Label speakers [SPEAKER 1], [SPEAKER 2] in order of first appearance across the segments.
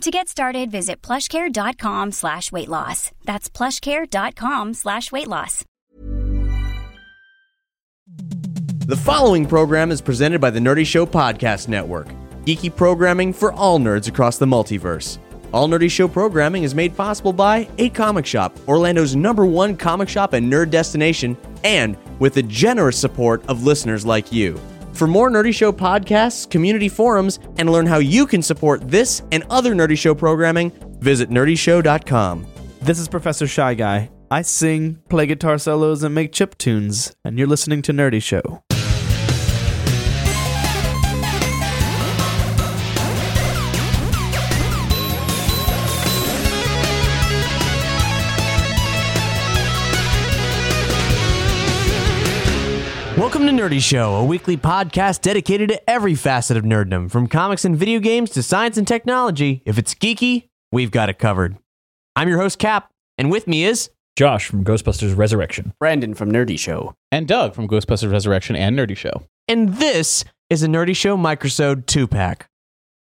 [SPEAKER 1] To get started, visit plushcare.com slash weight loss. That's plushcare.com slash weight loss.
[SPEAKER 2] The following program is presented by the Nerdy Show Podcast Network, geeky programming for all nerds across the multiverse. All Nerdy Show programming is made possible by A Comic Shop, Orlando's number one comic shop and nerd destination, and with the generous support of listeners like you. For more Nerdy Show podcasts, community forums, and learn how you can support this and other Nerdy Show programming, visit nerdyshow.com.
[SPEAKER 3] This is Professor Shy Guy. I sing, play guitar solos, and make chip tunes, and you're listening to Nerdy Show.
[SPEAKER 2] Welcome to Nerdy Show, a weekly podcast dedicated to every facet of nerddom, from comics and video games to science and technology. If it's geeky, we've got it covered. I'm your host, Cap, and with me is
[SPEAKER 4] Josh from Ghostbusters Resurrection.
[SPEAKER 5] Brandon from Nerdy Show.
[SPEAKER 6] and Doug from Ghostbusters Resurrection and Nerdy Show.
[SPEAKER 2] and this is a Nerdy Show Microsode 2 pack.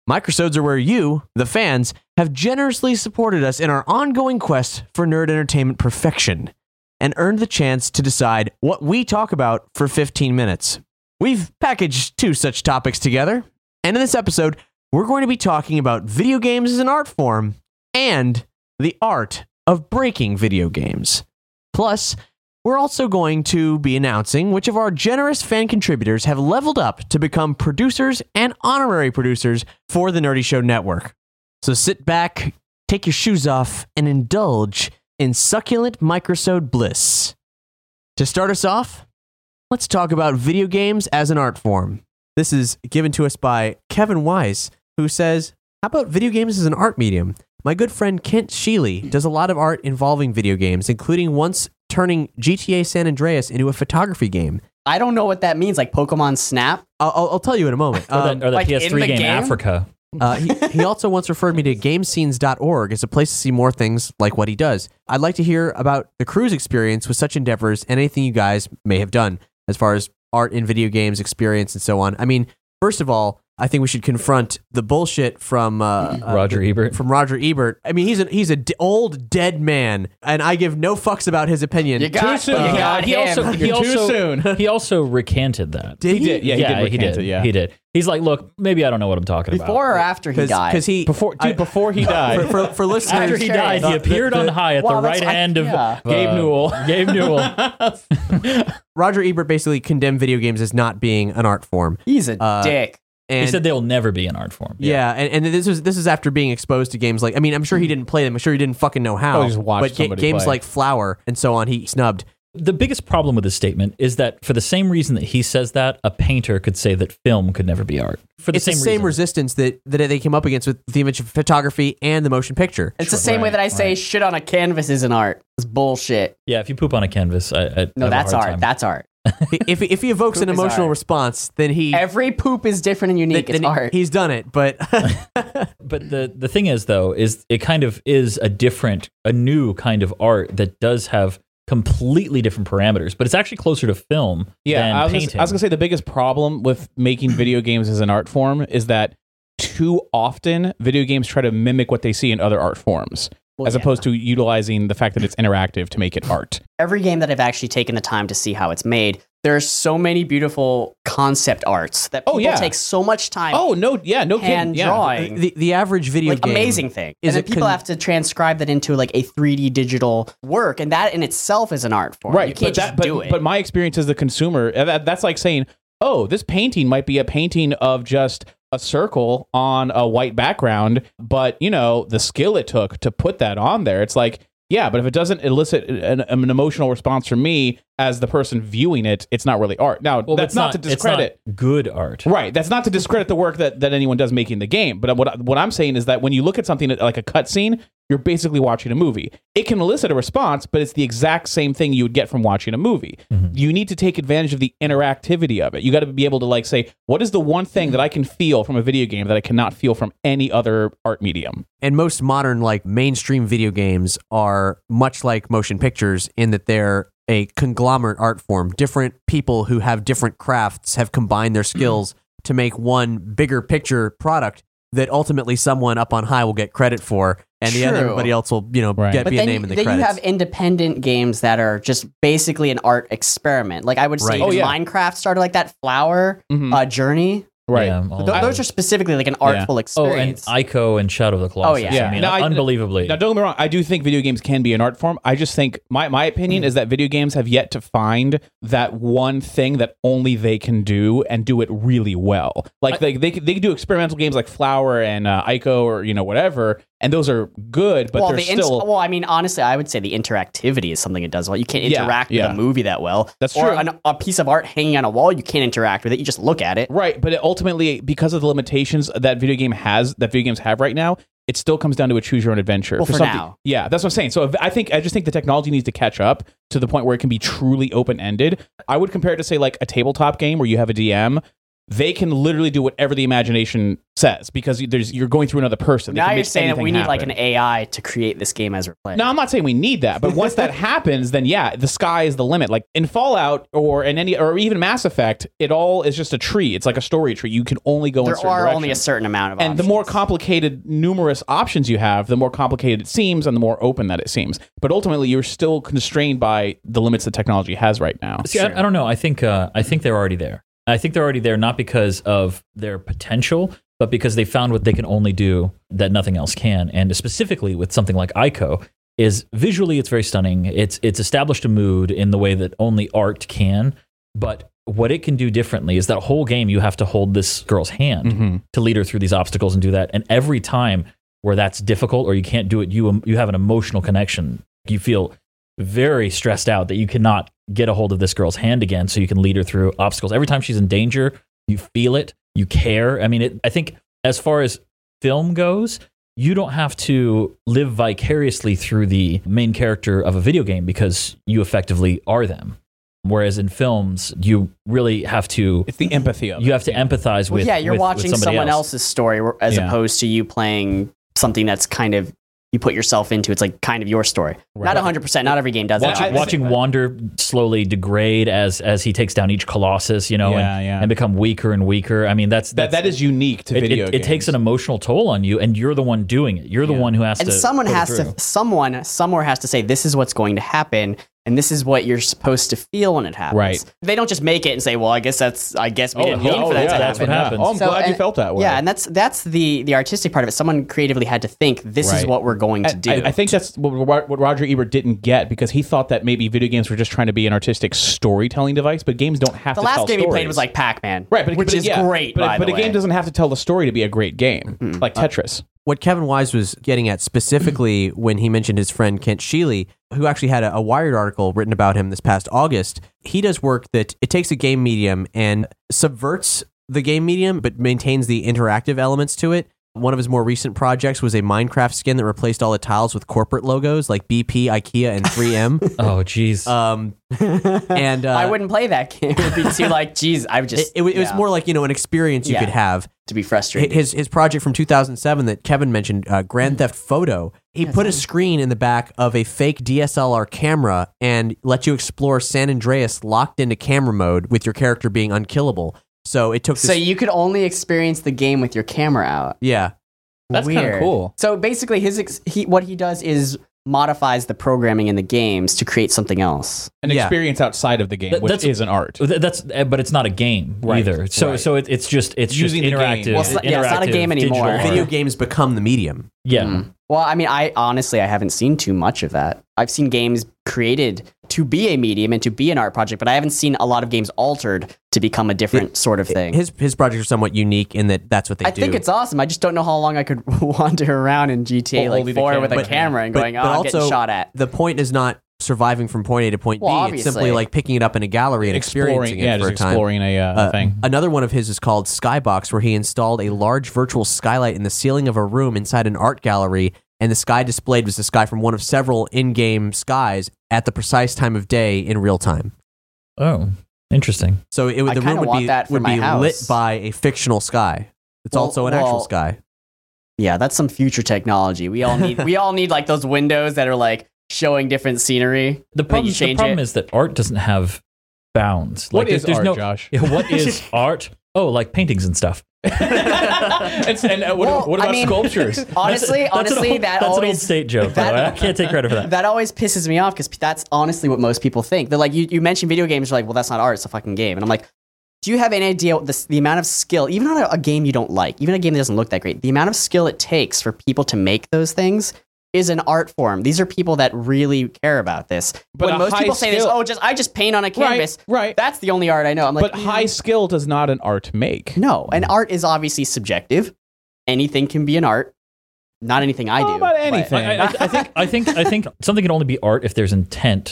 [SPEAKER 2] Microsodes are where you, the fans, have generously supported us in our ongoing quest for nerd entertainment perfection and earned the chance to decide what we talk about for 15 minutes. We've packaged two such topics together, and in this episode, we're going to be talking about video games as an art form and the art of breaking video games. Plus, we're also going to be announcing which of our generous fan contributors have leveled up to become producers and honorary producers for the Nerdy Show Network. So sit back, take your shoes off, and indulge in succulent microsode bliss. To start us off, let's talk about video games as an art form. This is given to us by Kevin Wise, who says, How about video games as an art medium? My good friend Kent Sheely does a lot of art involving video games, including once turning GTA San Andreas into a photography game.
[SPEAKER 5] I don't know what that means, like Pokemon Snap.
[SPEAKER 2] I'll, I'll, I'll tell you in a moment.
[SPEAKER 4] Or
[SPEAKER 2] Um,
[SPEAKER 4] the, or the
[SPEAKER 5] like in
[SPEAKER 4] PS3
[SPEAKER 5] the
[SPEAKER 4] game,
[SPEAKER 5] game?
[SPEAKER 4] Afrika.
[SPEAKER 2] Uh, he, he also once referred me to gamescenes.org as a place to see more things like what he does. I'd like to hear about the crew's experience with such endeavors and anything you guys may have done as far as art in video games experience and so on. I mean, first of all, I think we should confront the bullshit from uh, uh,
[SPEAKER 4] Roger Ebert.
[SPEAKER 2] From Roger Ebert. I mean, he's a he's a d- old dead man, and I give no fucks about his opinion.
[SPEAKER 5] You got,
[SPEAKER 6] soon.
[SPEAKER 5] you
[SPEAKER 6] Uh,
[SPEAKER 5] got
[SPEAKER 4] he
[SPEAKER 5] him.
[SPEAKER 4] also he
[SPEAKER 6] You're too
[SPEAKER 4] also
[SPEAKER 6] soon.
[SPEAKER 4] he also recanted that.
[SPEAKER 2] Did
[SPEAKER 6] He did, yeah, he did
[SPEAKER 4] he did.
[SPEAKER 6] it, yeah.
[SPEAKER 4] He did. He's like, look, maybe I don't know what I'm talking about.
[SPEAKER 5] Before or after he died?
[SPEAKER 2] Because he
[SPEAKER 6] Before, dude,
[SPEAKER 2] I-
[SPEAKER 6] before he died,
[SPEAKER 2] for, for, for listeners,
[SPEAKER 4] After he
[SPEAKER 5] Sure.
[SPEAKER 4] died, he appeared
[SPEAKER 2] the-
[SPEAKER 4] on high at
[SPEAKER 5] Wow,
[SPEAKER 4] the right
[SPEAKER 5] like-
[SPEAKER 4] hand of
[SPEAKER 5] yeah.
[SPEAKER 6] Gabe
[SPEAKER 4] uh,
[SPEAKER 6] Newell.
[SPEAKER 4] Gabe Newell.
[SPEAKER 2] Roger Ebert basically condemned video games as not being an art form.
[SPEAKER 5] He's a
[SPEAKER 2] Uh,
[SPEAKER 5] dick.
[SPEAKER 2] And
[SPEAKER 4] he said they'll never be an art form.
[SPEAKER 2] Yeah, and, and this was this is after being exposed to games like I mean I'm sure he didn't play them I'm sure he didn't fucking know how
[SPEAKER 6] Oh, he just watched
[SPEAKER 2] but ga-
[SPEAKER 6] somebody
[SPEAKER 2] games
[SPEAKER 6] play.
[SPEAKER 2] like Flower and so on he snubbed
[SPEAKER 4] The biggest problem with this statement is that for the same reason that he says that, a painter could say that film could never be art. For the
[SPEAKER 2] it's
[SPEAKER 4] same,
[SPEAKER 2] the same
[SPEAKER 4] reason.
[SPEAKER 2] resistance that, that they came up against with the image of photography and the motion picture
[SPEAKER 5] It's the same way that I say shit on a canvas isn't art. It's bullshit.
[SPEAKER 4] Yeah, if you poop on a canvas, I, I
[SPEAKER 5] No,
[SPEAKER 4] have a
[SPEAKER 5] that's
[SPEAKER 4] hard
[SPEAKER 5] art.
[SPEAKER 4] time.
[SPEAKER 5] That's art.
[SPEAKER 2] if, if he evokes an
[SPEAKER 5] Poop is
[SPEAKER 2] emotional
[SPEAKER 5] art.
[SPEAKER 2] response then he
[SPEAKER 5] Every poop is different and unique.
[SPEAKER 2] then
[SPEAKER 5] it's
[SPEAKER 2] he-
[SPEAKER 5] art.
[SPEAKER 2] he's done it but
[SPEAKER 4] But the the thing is though is it kind of is a different a new kind of art that does have completely different parameters, but it's actually closer to film
[SPEAKER 6] yeah,
[SPEAKER 4] than
[SPEAKER 6] I was,
[SPEAKER 4] painting.
[SPEAKER 6] gonna, I was gonna say the biggest problem with making video games as an art form is that too often video games try to mimic what they see in other art forms,
[SPEAKER 5] Well,
[SPEAKER 6] as
[SPEAKER 5] yeah.
[SPEAKER 6] opposed to utilizing the fact that it's interactive to make it art.
[SPEAKER 5] Every game that I've actually taken the time to see how it's made, there are so many beautiful concept arts that
[SPEAKER 6] Oh,
[SPEAKER 5] people
[SPEAKER 6] yeah.
[SPEAKER 5] take so much time
[SPEAKER 6] Oh no, yeah, no
[SPEAKER 5] hand
[SPEAKER 6] kidding. Yeah.
[SPEAKER 5] drawing.
[SPEAKER 2] the, the average video
[SPEAKER 5] like
[SPEAKER 2] game
[SPEAKER 5] amazing thing.
[SPEAKER 2] is
[SPEAKER 5] and people
[SPEAKER 2] con-
[SPEAKER 5] have to transcribe that into like a 3D digital work, and that in itself is an art form.
[SPEAKER 6] right
[SPEAKER 5] you can't
[SPEAKER 6] but
[SPEAKER 5] just
[SPEAKER 6] that, but,
[SPEAKER 5] do it.
[SPEAKER 6] but my experience as the consumer uh, that, that's like saying oh this painting might be a painting of just a circle on a white background but you know the skill it took to put that on there. It's like yeah but if it doesn't elicit an, an emotional response from me as the person viewing it, it's not really art. Now,
[SPEAKER 4] Well,
[SPEAKER 6] that's
[SPEAKER 4] it's
[SPEAKER 6] not, to discredit.
[SPEAKER 4] not good art.
[SPEAKER 6] Right. That's not to discredit the work that, that anyone does making the game. But what what I'm saying is that when you look at something like a cutscene, you're basically watching a movie. It can elicit a response, but it's the exact same thing you would get from watching a movie. Mm-hmm. You need to take advantage of the interactivity of it. You got to be able to like say, what is the one thing that I can feel from a video game that I cannot feel from any other art medium?
[SPEAKER 2] and most modern like mainstream video games are much like motion pictures in that they're a conglomerate art form different people who have different crafts have combined their skills to make one bigger picture product that ultimately someone up on high will get credit for and the other everybody else will you know
[SPEAKER 6] Right.
[SPEAKER 2] get
[SPEAKER 5] But
[SPEAKER 2] be a name in the
[SPEAKER 5] then you have independent games that are just basically an art experiment. Like I would say,
[SPEAKER 2] Right.
[SPEAKER 6] Oh, yeah.
[SPEAKER 5] Minecraft started like that. Flower
[SPEAKER 6] Mhm.
[SPEAKER 5] uh, Journey.
[SPEAKER 6] Right.
[SPEAKER 4] Yeah, all
[SPEAKER 5] Th- those
[SPEAKER 4] those.
[SPEAKER 5] are specifically like an artful experience.
[SPEAKER 4] Oh, and
[SPEAKER 5] experience.
[SPEAKER 4] Ico and Shadow of the Colossus.
[SPEAKER 5] yeah.
[SPEAKER 6] Yeah.
[SPEAKER 4] I mean,
[SPEAKER 6] No, I-
[SPEAKER 4] unbelievably.
[SPEAKER 6] Now, don't get me wrong. I do think video games can be an art form. I just think my my opinion is that video games have yet to find that one thing that only they can do and do it really well. Like they they, they could do experimental games like Flower and uh, Ico or you know whatever, and those are good, but
[SPEAKER 5] well,
[SPEAKER 6] they're
[SPEAKER 5] the
[SPEAKER 6] still.
[SPEAKER 5] well, I mean, honestly, I would say the interactivity is something it does well. You can't interact
[SPEAKER 6] yeah.
[SPEAKER 5] with a movie that well.
[SPEAKER 6] That's
[SPEAKER 5] or
[SPEAKER 6] true.
[SPEAKER 5] An, a piece of art hanging on a wall, you can't interact with it. You just look at it.
[SPEAKER 6] Right, but it ultimately, because of the limitations that video game has, that video games have right now, it still comes down to a choose your own adventure.
[SPEAKER 5] Well, for
[SPEAKER 6] something-
[SPEAKER 5] now.
[SPEAKER 6] yeah, that's what I'm saying. So I think I just think the technology needs to catch up to the point where it can be truly open ended. I would compare it to say like a tabletop game where you have a DM. They can literally do whatever the imagination says because there's you're going through another person. They
[SPEAKER 5] now you're saying that we
[SPEAKER 6] anything
[SPEAKER 5] need like an AI to create this game as we're playing.
[SPEAKER 6] No, I'm not saying we need that, but once that happens, then yeah, the sky is the limit. Like in Fallout or in any or even Mass Effect, it all is just a tree. It's like a story tree. You can only go in
[SPEAKER 5] there
[SPEAKER 6] certain
[SPEAKER 5] are only a certain amount of
[SPEAKER 6] and the more complicated, numerous options you have, the more complicated it seems, and the more open that it seems. But ultimately, you're still constrained by the limits that technology has right now.
[SPEAKER 4] See, I, I don't know. I think uh, I think they're already there. I think they're already there not because of their potential, but because they found what they can only do that nothing else can. And specifically with something like Ico, is visually it's very stunning. It's it's established a mood in the way that only art can. But what it can do differently is that whole game you have to hold this girl's hand
[SPEAKER 6] Mhm.
[SPEAKER 4] to lead her through these obstacles and do that. And every time where that's difficult or you can't do it, you you have an emotional connection. You feel very stressed out that you cannot get a hold of this girl's hand again so you can lead her through obstacles. Every time she's in danger, you feel it, you care. I mean, it, I think as far as film goes, you don't have to live vicariously through the main character of a video game because you effectively are them. Whereas in films, you really have to
[SPEAKER 6] It's the empathy of
[SPEAKER 4] you
[SPEAKER 6] it.
[SPEAKER 4] have to empathize
[SPEAKER 5] Well,
[SPEAKER 4] with.
[SPEAKER 5] yeah, you're
[SPEAKER 4] with- with
[SPEAKER 5] watching
[SPEAKER 4] somebody
[SPEAKER 5] someone
[SPEAKER 4] else.
[SPEAKER 5] else's story as
[SPEAKER 6] Yeah.
[SPEAKER 5] opposed to you playing something that's kind of you put yourself into. It's like kind of your story.
[SPEAKER 6] Right.
[SPEAKER 5] Not 100. percent Not every game does
[SPEAKER 4] watching,
[SPEAKER 5] that.
[SPEAKER 6] I-
[SPEAKER 4] watching Wander slowly degrade as as he takes down each colossus, you know,
[SPEAKER 6] Yeah,
[SPEAKER 4] and,
[SPEAKER 6] yeah.
[SPEAKER 4] and become weaker and weaker. I mean, that's,
[SPEAKER 6] that,
[SPEAKER 4] that's
[SPEAKER 6] unique to
[SPEAKER 4] it,
[SPEAKER 6] video
[SPEAKER 4] it,
[SPEAKER 6] games.
[SPEAKER 4] it takes an emotional toll on you, and you're the one doing it. You're the
[SPEAKER 6] Yeah.
[SPEAKER 4] one who has
[SPEAKER 5] and
[SPEAKER 4] to.
[SPEAKER 5] someone
[SPEAKER 4] put
[SPEAKER 5] has
[SPEAKER 4] through.
[SPEAKER 5] to someone somewhere has to say this is what's going to happen and this is what you're supposed to feel when it happens
[SPEAKER 6] Right.
[SPEAKER 5] they don't just make it and say well i guess that's i guess we didn't
[SPEAKER 4] yeah,
[SPEAKER 5] mean
[SPEAKER 4] oh,
[SPEAKER 5] for that
[SPEAKER 4] yeah,
[SPEAKER 5] to
[SPEAKER 4] that's
[SPEAKER 5] happen
[SPEAKER 4] what happens.
[SPEAKER 6] Oh, I'm
[SPEAKER 5] So,
[SPEAKER 6] glad you felt that way.
[SPEAKER 5] yeah and that's that's the the artistic part of it someone creatively had to think this is what we're going to
[SPEAKER 6] I-
[SPEAKER 5] do
[SPEAKER 6] I, I think that's what, what what Roger Ebert didn't get because he thought that maybe video games were just trying to be an artistic storytelling device, but games don't have to tell
[SPEAKER 5] the
[SPEAKER 6] to
[SPEAKER 5] last
[SPEAKER 6] tell
[SPEAKER 5] game he played was like pac-man
[SPEAKER 6] right, but
[SPEAKER 5] which
[SPEAKER 6] but
[SPEAKER 5] is
[SPEAKER 6] yeah,
[SPEAKER 5] great
[SPEAKER 6] But,
[SPEAKER 5] by
[SPEAKER 6] but
[SPEAKER 5] the
[SPEAKER 6] a
[SPEAKER 5] way.
[SPEAKER 6] game doesn't have to tell the story to be a great game,
[SPEAKER 5] Mm-hmm.
[SPEAKER 6] like Tetris.
[SPEAKER 2] What Kevin Wise was getting at specifically when he mentioned his friend Kent Sheely, who actually had a, a Wired article written about him this past August, he does work that it takes a game medium and subverts the game medium, but maintains the interactive elements to it. One of his more recent projects was a Minecraft skin that replaced all the tiles with corporate logos like BP, IKEA, and 3M.
[SPEAKER 4] oh, jeez.
[SPEAKER 2] um, and uh,
[SPEAKER 5] i wouldn't play that game it would be too like jeez. i would just
[SPEAKER 2] it, was- it was more like you know an experience you
[SPEAKER 5] Yeah.
[SPEAKER 2] could have
[SPEAKER 5] to be frustrated
[SPEAKER 2] his his project from 2007 that Kevin mentioned, uh, Grand Theft Photo. He put a screen in the back of a fake DSLR camera and let you explore San Andreas locked into camera mode with your character being unkillable. So it took.
[SPEAKER 5] so
[SPEAKER 2] This,
[SPEAKER 5] you could only experience the game with your camera out
[SPEAKER 2] yeah,
[SPEAKER 6] That's kinda cool.
[SPEAKER 5] So basically, his ex- he what he does is modifies the programming in the games to create something else.
[SPEAKER 6] An
[SPEAKER 2] Yeah.
[SPEAKER 6] experience outside of the game,
[SPEAKER 4] Th-
[SPEAKER 6] which
[SPEAKER 4] that's-
[SPEAKER 6] is an art.
[SPEAKER 4] Th- That's, uh, but it's not a game
[SPEAKER 6] Right,
[SPEAKER 4] either. So,
[SPEAKER 6] right.
[SPEAKER 4] so it, it's just it's
[SPEAKER 6] Using
[SPEAKER 4] just
[SPEAKER 6] the game.
[SPEAKER 4] interactive.
[SPEAKER 6] Well, it's
[SPEAKER 5] not- yeah, it's not a game anymore.
[SPEAKER 2] video games become the medium.
[SPEAKER 4] Yeah,
[SPEAKER 5] Mm. Well, I mean, I honestly I haven't seen too much of that. I've seen games created to be a medium and to be an art project, but I haven't seen a lot of games altered to become a different sort of thing.
[SPEAKER 2] His his projects are somewhat unique in that that's what they
[SPEAKER 5] I
[SPEAKER 2] do.
[SPEAKER 5] I think it's awesome. I just don't know how long I could wander around in GTA
[SPEAKER 6] Holding
[SPEAKER 5] like
[SPEAKER 6] the
[SPEAKER 5] four with a
[SPEAKER 6] But-
[SPEAKER 5] camera and
[SPEAKER 2] but-
[SPEAKER 5] going, "Oh,
[SPEAKER 2] but
[SPEAKER 5] I'm getting
[SPEAKER 2] also-
[SPEAKER 5] shot at."
[SPEAKER 2] the point is not surviving from point A to point
[SPEAKER 5] Well,
[SPEAKER 2] B. It's simply
[SPEAKER 5] obviously.
[SPEAKER 2] like picking it up in a gallery and experiencing
[SPEAKER 6] exploring, yeah,
[SPEAKER 2] it for
[SPEAKER 6] just
[SPEAKER 2] a time.
[SPEAKER 6] exploring a, uh,
[SPEAKER 2] Uh,
[SPEAKER 6] thing.
[SPEAKER 2] Another one of his is called Skybox, where he installed a large virtual skylight in the ceiling of a room inside an art gallery, and the sky displayed was the sky from one of several in-game skies at the precise time of day in real time.
[SPEAKER 4] Oh, interesting.
[SPEAKER 2] So it would the room would be
[SPEAKER 5] that
[SPEAKER 2] would be
[SPEAKER 5] house.
[SPEAKER 2] lit by a fictional sky. It's
[SPEAKER 5] Well-
[SPEAKER 2] also an actual sky.
[SPEAKER 5] Yeah, that's some future technology. We all need we all need like those windows that are like showing different scenery.
[SPEAKER 4] The problem,
[SPEAKER 5] you
[SPEAKER 4] the problem
[SPEAKER 5] it.
[SPEAKER 4] is that art doesn't have bounds.
[SPEAKER 6] What
[SPEAKER 4] like,
[SPEAKER 6] is
[SPEAKER 4] there's
[SPEAKER 6] art,
[SPEAKER 4] no,
[SPEAKER 6] Josh?
[SPEAKER 4] Yeah, what is art? Oh, like paintings and stuff.
[SPEAKER 6] and, and, uh, what,
[SPEAKER 5] Well,
[SPEAKER 6] what
[SPEAKER 5] I
[SPEAKER 6] about
[SPEAKER 5] mean-
[SPEAKER 6] sculptures?
[SPEAKER 5] honestly,
[SPEAKER 4] That's an
[SPEAKER 5] honestly,
[SPEAKER 4] old-
[SPEAKER 5] that
[SPEAKER 4] that's an old
[SPEAKER 5] always
[SPEAKER 4] state joke. though.
[SPEAKER 5] that-
[SPEAKER 4] I can't take credit for that.
[SPEAKER 5] that always pisses me off because that's honestly what most people think. They're like, you, you mentioned video games, you're like, well, that's not art, it's a fucking game. And I'm like, do you have any idea what the, the amount of skill, even on a, a game you don't like, even a game that doesn't look that great, the amount of skill it takes for people to make those things is an art form. These are people that really care about this.
[SPEAKER 6] But
[SPEAKER 5] when most
[SPEAKER 6] high
[SPEAKER 5] people say this, oh, just I just paint on a canvas.
[SPEAKER 6] right. right.
[SPEAKER 5] That's the only art I know. I'm like,
[SPEAKER 6] but high skill does not an art make.
[SPEAKER 5] no. And art is obviously subjective. Anything can be an art. Not anything I
[SPEAKER 6] How
[SPEAKER 5] do.
[SPEAKER 6] about anything?
[SPEAKER 4] I, I, I think I think I think something can only be art if there's intent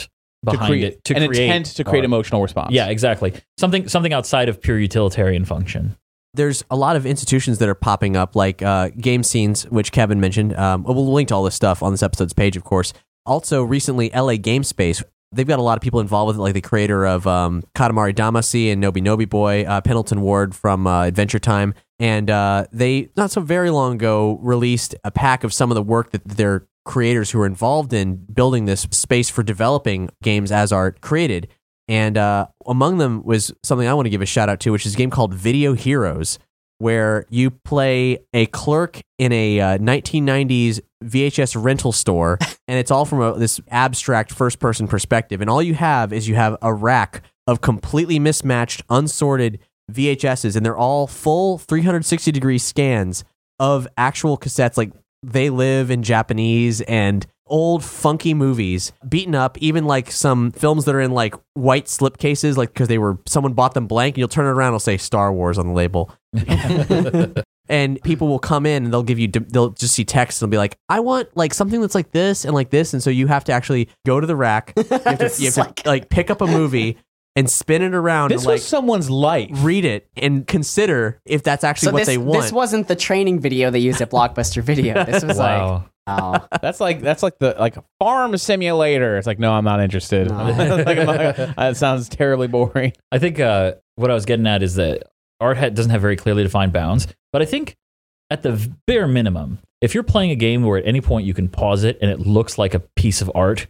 [SPEAKER 6] to
[SPEAKER 4] behind
[SPEAKER 6] create
[SPEAKER 4] it to
[SPEAKER 6] an
[SPEAKER 4] create
[SPEAKER 6] intent to create
[SPEAKER 4] art.
[SPEAKER 6] emotional response.
[SPEAKER 4] Yeah, exactly. Something something outside of pure utilitarian function.
[SPEAKER 2] There's a lot of institutions that are popping up, like uh, game scenes, which Kevin mentioned. Um, we'll link to all this stuff on this episode's page, of course. Also, recently, LA Game Space. They've got a lot of people involved with it, like the creator of um, Katamari Damacy and Noby Noby Boy, uh, Pendleton Ward from uh, Adventure Time. And uh, they, not so very long ago, released a pack of some of the work that their creators who are involved in building this space for developing games as art created. And uh, among them was something I want to give a shout out to, which is a game called Video Heroes, where you play a clerk in a uh, 1990s VHS rental store, and it's all from a, this abstract first person perspective. And all you have is you have a rack of completely mismatched, unsorted VHSs, and they're all full 360 degree scans of actual cassettes. Like they live in Japanese and old funky movies beaten up even like some films that are in like white slip cases like because they were someone bought them blank and you'll turn it around and it'll say star wars on the label and people will come in and they'll give you they'll just see text and they'll be like i want like something that's like this and like this and so you have to actually go to the rack you have to, you
[SPEAKER 5] is
[SPEAKER 2] have to like pick up a movie and spin it around
[SPEAKER 6] This
[SPEAKER 2] and like
[SPEAKER 6] was someone's life.
[SPEAKER 2] read it and consider if that's actually
[SPEAKER 5] So
[SPEAKER 2] what
[SPEAKER 5] this,
[SPEAKER 2] they want
[SPEAKER 5] this wasn't the training video they used at Blockbuster Video. This was
[SPEAKER 4] Wow.
[SPEAKER 5] like, oh,
[SPEAKER 6] That's like that's like the like a farm simulator. It's like no, I'm not interested.
[SPEAKER 5] No.
[SPEAKER 6] Like, I'm not- that sounds terribly boring.
[SPEAKER 4] I think uh, what I was getting at is that art ha- doesn't have very clearly defined bounds. But I think at the bare minimum, if you're playing a game where at any point you can pause it and it looks like a piece of art,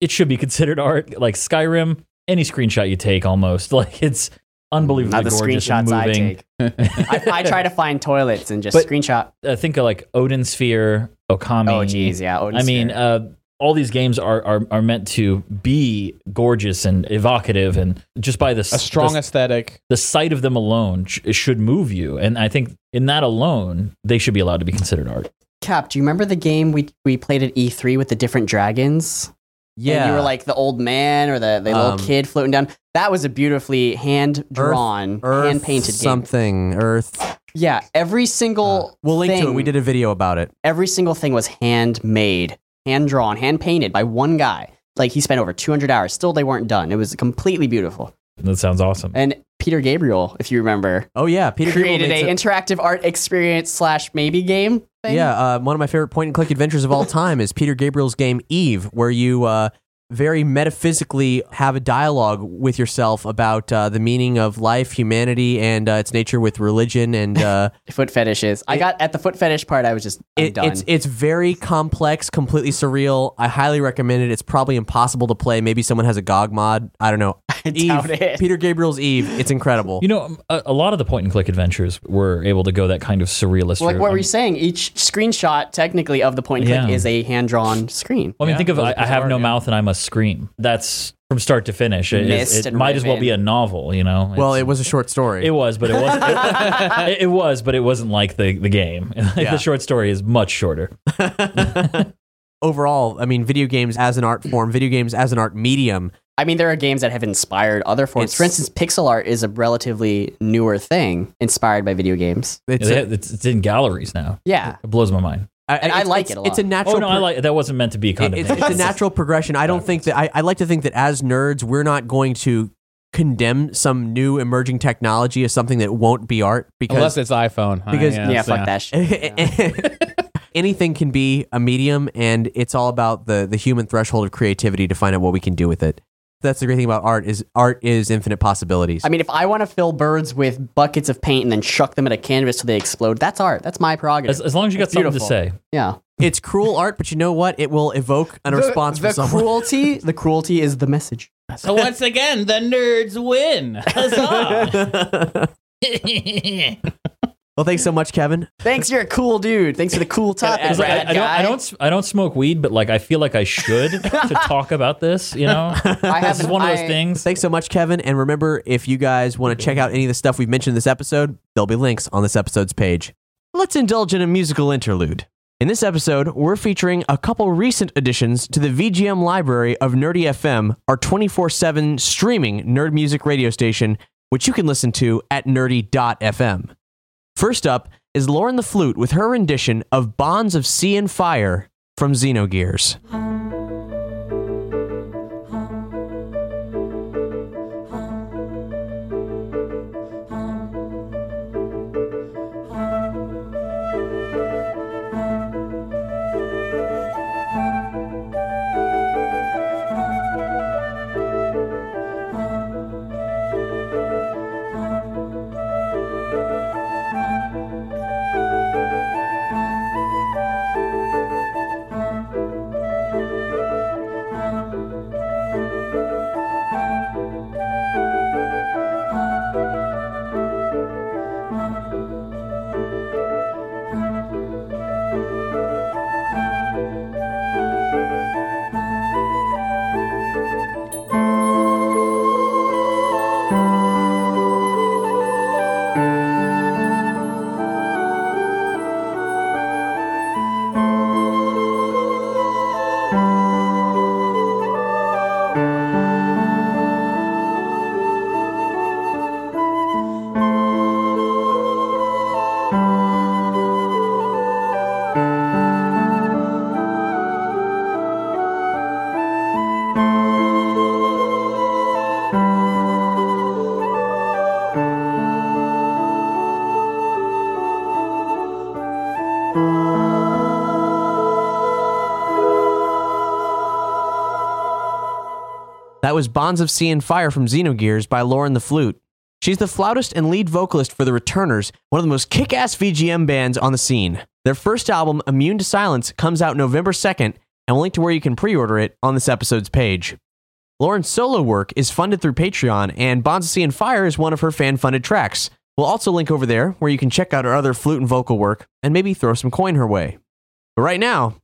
[SPEAKER 4] it should be considered art. Like Skyrim, any screenshot you take, almost like it's unbelievably
[SPEAKER 5] not the
[SPEAKER 4] gorgeous and
[SPEAKER 5] screenshots I
[SPEAKER 4] moving.
[SPEAKER 5] take. I, I try to find toilets and just
[SPEAKER 4] But-
[SPEAKER 5] screenshot.
[SPEAKER 4] I think of like Odin Sphere, Okami.
[SPEAKER 5] Oh, geez, yeah. Odin
[SPEAKER 4] I mean,
[SPEAKER 5] Sphere.
[SPEAKER 4] uh, all these games are, are are meant to be gorgeous and evocative, and just by the
[SPEAKER 6] A strong
[SPEAKER 4] the,
[SPEAKER 6] aesthetic.
[SPEAKER 4] the sight of them alone sh- should move you. And I think in that alone, they should be allowed to be considered art.
[SPEAKER 5] Cap, do you remember the game we we played at E3 with the different dragons?
[SPEAKER 2] Yeah
[SPEAKER 5] And you were like the old man or the, the little
[SPEAKER 2] Um,
[SPEAKER 5] kid floating down. That was a beautifully hand drawn, hand painted game.
[SPEAKER 2] something earth
[SPEAKER 5] Yeah, every single
[SPEAKER 2] we'll link to it we did a video about it
[SPEAKER 5] every single thing was handmade, hand drawn, hand painted by one guy. Like he spent over 200 hours. Still, they weren't done. It was completely beautiful.
[SPEAKER 4] That sounds awesome.
[SPEAKER 5] And Peter Gabriel, if you remember,
[SPEAKER 2] oh yeah peter Gabriel
[SPEAKER 5] created
[SPEAKER 2] made
[SPEAKER 5] a
[SPEAKER 2] some-
[SPEAKER 5] interactive art experience slash maybe game. Thing.
[SPEAKER 2] Yeah, uh, one of my favorite point and click adventures of all time is Peter Gabriel's game Eve, where you uh, very metaphysically have a dialogue with yourself about uh, the meaning of life, humanity, and uh, its nature with religion. And uh,
[SPEAKER 5] foot fetishes. I got at the foot fetish part. I was just
[SPEAKER 2] it,
[SPEAKER 5] done.
[SPEAKER 2] it's it's very complex, completely surreal. I highly recommend it. It's probably impossible to play. Maybe someone has a GOG mod. I don't know.
[SPEAKER 5] I doubt it.
[SPEAKER 2] Peter Gabriel's Eve. It's incredible.
[SPEAKER 4] You know, a, a lot of the point and click adventures were able to go that kind of surrealist
[SPEAKER 5] like what
[SPEAKER 4] I
[SPEAKER 5] were you
[SPEAKER 4] um,
[SPEAKER 5] saying? Each screenshot, technically, of the point and click
[SPEAKER 4] Yeah.
[SPEAKER 5] is a hand drawn screen.
[SPEAKER 4] Well, I mean,
[SPEAKER 6] Yeah,
[SPEAKER 4] think of
[SPEAKER 6] those
[SPEAKER 4] I, I have no
[SPEAKER 6] yeah.
[SPEAKER 4] mouth and I must scream. That's from start to finish. It, it, it
[SPEAKER 5] and
[SPEAKER 4] might as well be a novel, you know.
[SPEAKER 2] well, it was a short story.
[SPEAKER 4] It was, but it wasn't. It, it was, but it wasn't like the the game. Like
[SPEAKER 2] Yeah.
[SPEAKER 4] The short story is much shorter.
[SPEAKER 2] Overall, I mean, video games as an art form, video games as an art medium.
[SPEAKER 5] I mean, there are games that have inspired other forms.
[SPEAKER 2] It's-
[SPEAKER 5] For instance, pixel art is a relatively newer thing inspired by video games.
[SPEAKER 2] It's
[SPEAKER 4] They
[SPEAKER 2] a-
[SPEAKER 4] It's, it's in galleries now.
[SPEAKER 5] Yeah.
[SPEAKER 4] It blows my mind.
[SPEAKER 5] And I like it a lot.
[SPEAKER 2] It's a natural.
[SPEAKER 4] Oh no, I like that wasn't meant to be
[SPEAKER 2] it- it's,
[SPEAKER 4] condemnation.
[SPEAKER 2] it's a natural progression. I don't think that I, I like to think that as nerds, we're not going to condemn some new emerging technology as something that won't be art
[SPEAKER 6] Unless it's iPhone.
[SPEAKER 2] because-
[SPEAKER 6] I-
[SPEAKER 5] yeah, fuck that shit.
[SPEAKER 2] anything can be a medium, and it's all about the the human threshold of creativity to find out what we can do with it. That's the great thing about art is art is infinite possibilities.
[SPEAKER 5] I mean, if I want to fill birds with buckets of paint and then chuck them at a canvas so they explode, that's art. That's my prerogative.
[SPEAKER 4] as, as long as you got
[SPEAKER 5] It's
[SPEAKER 4] something
[SPEAKER 5] beautiful.
[SPEAKER 4] to say.
[SPEAKER 5] yeah.
[SPEAKER 2] it's cruel art, but you know what? It will evoke a response
[SPEAKER 5] the,
[SPEAKER 2] from someone.
[SPEAKER 5] cruelty, the cruelty is the message.
[SPEAKER 6] So once again, the nerds win. Huzzah!
[SPEAKER 2] well, thanks so much, Kevin.
[SPEAKER 5] Thanks, you're a cool dude. Thanks for the cool topic,
[SPEAKER 4] 'Cause, like, I, I don't. I don't, s- I don't smoke weed, but like I feel like I should to talk about this. You know,
[SPEAKER 5] I
[SPEAKER 4] this is one of those
[SPEAKER 5] I-
[SPEAKER 4] things.
[SPEAKER 2] Thanks so much, Kevin. And remember, if you guys want to check out any of the stuff we've mentioned in this episode, there'll be links on this episode's page. Let's indulge in a musical interlude. In this episode, we're featuring a couple recent additions to the VGM library of Nerdy FM, our 24 7 streaming nerd music radio station, which you can listen to at nerdy.fm. First up is Lauren the Flute with her rendition of Bonds of Sea and Fire from Xenogears. That was Bonds of Sea and Fire from Xenogears by Lauren the Flute. She's the flautist and lead vocalist for The Returners, one of the most kick ass VGM bands on the scene. Their first album, Immune to Silence, comes out November 2nd, and we'll link to where you can pre order it on this episode's page. Lauren's solo work is funded through Patreon, and Bonds of Sea and Fire is one of her fan funded tracks. We'll also link over there where you can check out her other flute and vocal work and maybe throw some coin her way. But right now,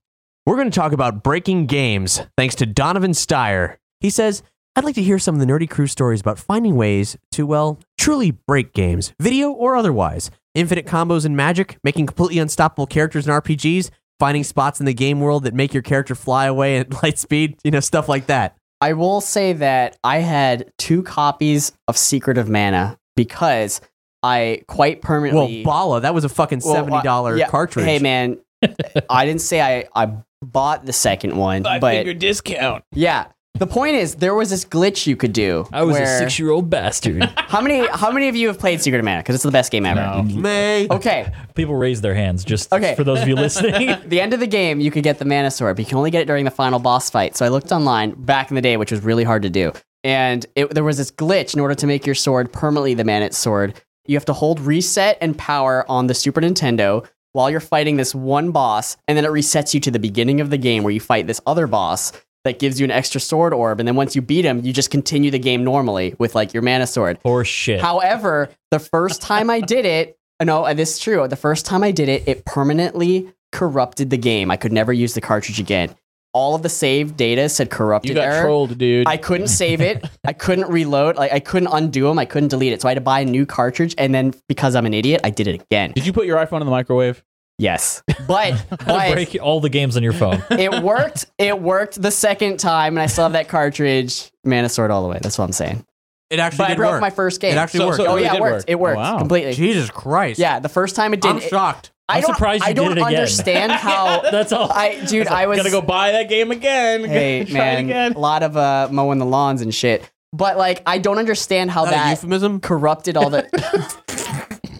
[SPEAKER 2] we're going to talk about breaking games thanks to Donovan Steyer. He says, I'd like to hear some of the Nerdy Crew stories about finding ways to, well, truly break games, video or otherwise. Infinite combos in Magic, making completely unstoppable characters in RPGs, finding spots in the game world that make your character fly away at light speed, you know, stuff like that.
[SPEAKER 5] I will say that I had two copies of Secret of Mana because I quite permanently. Well.
[SPEAKER 2] Bala, that was a fucking
[SPEAKER 5] Well, uh,
[SPEAKER 2] $70
[SPEAKER 5] yeah,
[SPEAKER 2] cartridge.
[SPEAKER 5] Hey, man, I didn't say I, I bought the second one,
[SPEAKER 6] Five
[SPEAKER 5] but
[SPEAKER 6] figure discount.
[SPEAKER 5] yeah. The point is, there was this glitch you could do.
[SPEAKER 4] I was
[SPEAKER 5] where-
[SPEAKER 4] a six-year-old bastard.
[SPEAKER 5] How many? How many of you have played Secret of Mana? Because it's the best game ever.
[SPEAKER 4] No.
[SPEAKER 2] May.
[SPEAKER 5] Okay,
[SPEAKER 4] People raise their hands just
[SPEAKER 5] Okay.
[SPEAKER 4] for those of you listening.
[SPEAKER 5] the end of the game, you could get the mana sword, but you can only get it during the final boss fight. So I looked online back in the day, which was really hard to do. And it, there was this glitch in order to make your sword permanently the mana sword. You have to hold reset and power on the Super Nintendo while you're fighting this one boss, and then it resets you to the beginning of the game where you fight this other boss that gives you an extra sword orb. And then once you beat him, you just continue the game normally with like your mana sword.
[SPEAKER 4] Or shit.
[SPEAKER 5] However, the first time I did it, no, uh, this is true. The first time I did it, it permanently corrupted the game. I could never use the cartridge again. All of the save data said corrupted
[SPEAKER 6] You got
[SPEAKER 5] error.
[SPEAKER 6] trolled, dude.
[SPEAKER 5] I couldn't save it. I couldn't reload. Like I couldn't undo them. I couldn't delete it. So I had to buy a new cartridge. And then because I'm an idiot, I did it again.
[SPEAKER 6] Did you put your iPhone in the microwave?
[SPEAKER 5] Yes, but but
[SPEAKER 4] Break all the games on your phone.
[SPEAKER 5] it worked. It worked the second time, and I still have that cartridge. Mana sword all the way. That's what I'm saying.
[SPEAKER 2] It actually
[SPEAKER 5] But I broke
[SPEAKER 2] work.
[SPEAKER 5] my first game.
[SPEAKER 2] It actually
[SPEAKER 6] So-
[SPEAKER 2] worked.
[SPEAKER 6] so
[SPEAKER 5] oh
[SPEAKER 6] it
[SPEAKER 5] yeah, it worked.
[SPEAKER 6] work.
[SPEAKER 5] It worked
[SPEAKER 6] Oh, wow.
[SPEAKER 5] completely.
[SPEAKER 2] Jesus Christ.
[SPEAKER 5] Yeah, the first time it didn't.
[SPEAKER 2] I'm
[SPEAKER 5] it-
[SPEAKER 2] shocked.
[SPEAKER 5] I
[SPEAKER 4] I'm
[SPEAKER 5] don't,
[SPEAKER 4] surprised you
[SPEAKER 5] I don't
[SPEAKER 4] did it again.
[SPEAKER 5] understand how.
[SPEAKER 4] That's all.
[SPEAKER 5] I, dude, I was
[SPEAKER 6] gonna go buy that game again.
[SPEAKER 5] Hey man,
[SPEAKER 6] again.
[SPEAKER 5] a lot of uh, mowing the lawns and shit. But like, I don't understand how
[SPEAKER 2] that
[SPEAKER 5] that
[SPEAKER 2] euphemism?
[SPEAKER 5] corrupted all the.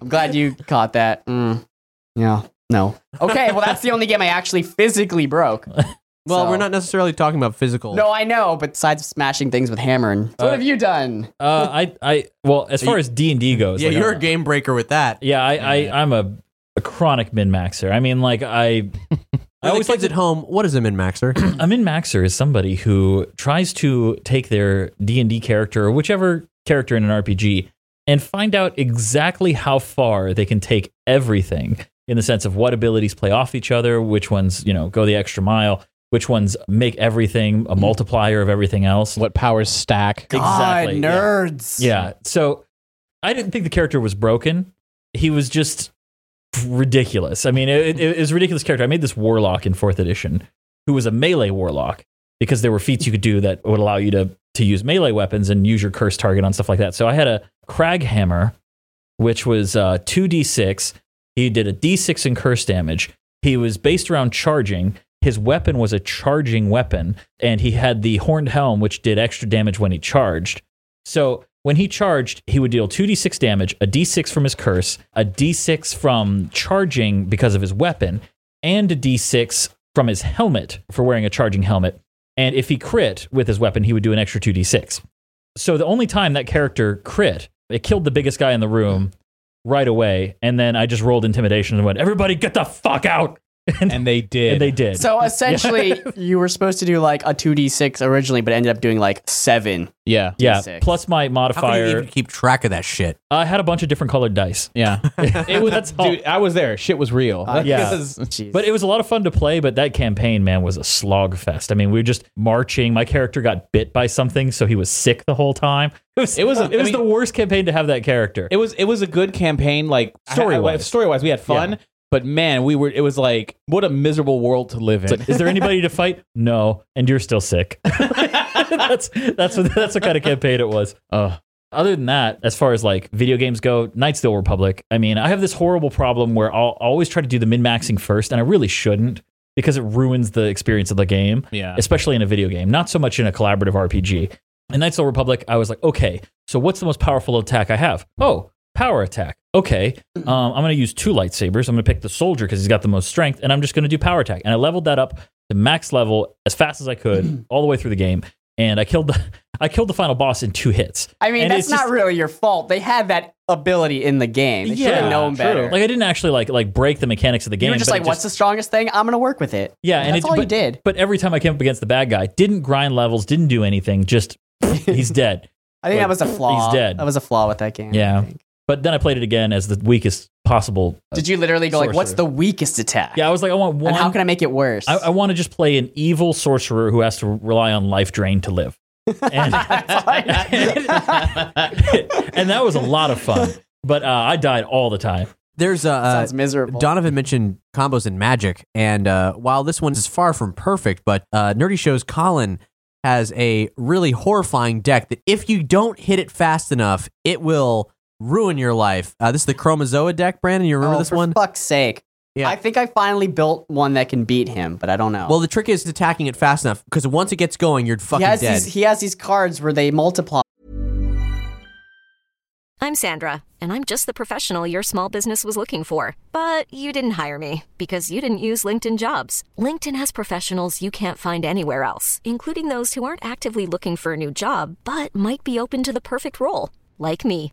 [SPEAKER 5] I'm glad you caught that. Mm. Yeah. No. Okay. Well, that's the only game I actually physically broke.
[SPEAKER 2] Well,
[SPEAKER 5] So-
[SPEAKER 2] we're not necessarily talking about physical.
[SPEAKER 5] No, I know. But besides smashing things with hammer, and what
[SPEAKER 4] Uh,
[SPEAKER 5] have you done?
[SPEAKER 4] uh, I, I, well, as far as D and D goes,
[SPEAKER 2] Yeah,
[SPEAKER 4] like,
[SPEAKER 2] you're
[SPEAKER 4] uh,
[SPEAKER 2] a game breaker with that.
[SPEAKER 4] Yeah, I, I, I'm a, a chronic min maxer. I mean, like I, I
[SPEAKER 2] I
[SPEAKER 4] always
[SPEAKER 2] always
[SPEAKER 4] like
[SPEAKER 2] kids at home. What is a min maxer?
[SPEAKER 4] a min maxer is somebody who tries to take their D and D character or whichever character in an RPG and find out exactly how far they can take everything in the sense of what abilities play off each other, which ones you know go the extra mile, which ones make everything a multiplier of everything else.
[SPEAKER 6] What powers stack?
[SPEAKER 4] Exactly,
[SPEAKER 5] God,
[SPEAKER 4] yeah.
[SPEAKER 5] nerds.
[SPEAKER 4] Yeah. So I didn't think the character was broken. He was just ridiculous. I mean, it, it, it was a ridiculous character. I made this warlock in fourth edition who was a melee warlock because there were feats you could do that would allow you to to use melee weapons and use your curse target on stuff like that. So I had a crag hammer, which was uh, 2d6. He did a d6 in curse damage. He was based around charging. His weapon was a charging weapon, and he had the horned helm, which did extra damage when he charged. So when he charged, he would deal 2d6 damage, a d6 from his curse, a d6 from charging because of his weapon, and a d6 from his helmet for wearing a charging helmet. And if he crit with his weapon, he would do an extra 2d6. So the only time that character crit, it killed the biggest guy in the room right away. And then I just rolled intimidation and went, everybody get the fuck out. And,
[SPEAKER 6] And they did.
[SPEAKER 4] and they did.
[SPEAKER 5] So essentially, you were supposed to do like a 2d6 originally, but ended up doing like seven.
[SPEAKER 6] yeah.
[SPEAKER 4] yeah.
[SPEAKER 5] D6.
[SPEAKER 4] Plus my
[SPEAKER 2] How can you
[SPEAKER 4] modifier.
[SPEAKER 2] even keep track of that shit?
[SPEAKER 4] I had a bunch of different colored dice.
[SPEAKER 6] Yeah. It was,
[SPEAKER 4] That's all.
[SPEAKER 6] dude, I was there. Shit was real.
[SPEAKER 5] Uh,
[SPEAKER 4] yeah.
[SPEAKER 6] Because-
[SPEAKER 5] Jeez.
[SPEAKER 4] But it was a lot of fun to play, but that campaign, man, was a slog fest. I mean, we were just marching. My character got bit by something, so he was sick the whole time. It was
[SPEAKER 6] It was a-
[SPEAKER 4] it was
[SPEAKER 6] I
[SPEAKER 4] the
[SPEAKER 6] mean-
[SPEAKER 4] worst campaign to have that character.
[SPEAKER 6] It was it was a good campaign, like
[SPEAKER 4] Story-wise.
[SPEAKER 6] Story wise, we had fun,
[SPEAKER 4] Yeah.
[SPEAKER 6] But man, we were. It was like what a miserable world to live in.
[SPEAKER 4] It's like, is there anybody to fight? No, and you're still sick. that's that's what that's what kind of campaign it was.
[SPEAKER 6] Ugh.
[SPEAKER 4] Other than that, as far as like video games go, Knights of the Old Republic. I mean, I have this horrible problem where I'll always try to do the min maxing first, and I really shouldn't because it ruins the experience of the game.
[SPEAKER 6] yeah,
[SPEAKER 4] especially in a video game, not so much in a collaborative RPG. In Knights of the Republic, I was like, okay, so what's the most powerful attack I have? Oh, power attack. Okay, um, I'm going to use two lightsabers. I'm going to pick the soldier because he's got the most strength, and I'm just going to do power attack. And I leveled that up to max level as fast as I could all the way through the game. And I killed the I killed the final boss in two hits.
[SPEAKER 5] I mean,
[SPEAKER 4] And
[SPEAKER 5] that's not
[SPEAKER 4] just-
[SPEAKER 5] really your fault. They had that ability in the game. They should
[SPEAKER 4] Yeah,
[SPEAKER 5] have known
[SPEAKER 6] true.
[SPEAKER 5] better.
[SPEAKER 4] Like I didn't actually like like break the mechanics of the game.
[SPEAKER 5] you were just like, "What's the strongest thing? I'm gonna work with it."
[SPEAKER 4] Yeah, and
[SPEAKER 5] that's
[SPEAKER 4] it,
[SPEAKER 5] all
[SPEAKER 4] but,
[SPEAKER 5] you did.
[SPEAKER 4] But every time I came up against the bad guy, didn't grind levels, didn't do anything. Just he's dead.
[SPEAKER 5] I think
[SPEAKER 4] Like,
[SPEAKER 5] that was a flaw.
[SPEAKER 4] he's dead.
[SPEAKER 5] That was a flaw with that game.
[SPEAKER 4] Yeah.
[SPEAKER 5] Think.
[SPEAKER 4] But then I played it again as the weakest possible. uh,
[SPEAKER 5] Did you literally go like, "What's the weakest attack?"
[SPEAKER 4] Yeah, I was like, I want one.
[SPEAKER 5] And how can I make it worse?
[SPEAKER 4] I, I want to just play an evil sorcerer who has to rely on life drain to live. And, and that was a lot of fun. But uh, I died all the time.
[SPEAKER 2] There's a uh,
[SPEAKER 5] Sounds miserable.
[SPEAKER 2] Donovan mentioned combos in Magic, and uh, while this one is far from perfect, but uh, Nerdy Show's Colin has a really horrifying deck that if you don't hit it fast enough, it will ruin your life. Uh, this is the Chronozoa deck, Brandon. You remember
[SPEAKER 5] oh,
[SPEAKER 2] this
[SPEAKER 5] for
[SPEAKER 2] one?
[SPEAKER 5] fuck's sake.
[SPEAKER 2] Yeah.
[SPEAKER 5] I think I finally built one that can beat him, but I don't know.
[SPEAKER 2] Well, the trick is attacking it fast enough because once it gets going, you're
[SPEAKER 5] he
[SPEAKER 2] fucking
[SPEAKER 5] has
[SPEAKER 2] dead.
[SPEAKER 5] these he has these cards where they multiply.
[SPEAKER 7] I'm Sandra, and I'm just the professional your small business was looking for. But you didn't hire me because you didn't use LinkedIn jobs. LinkedIn has professionals you can't find anywhere else, including those who aren't actively looking for a new job but might be open to the perfect role, like me.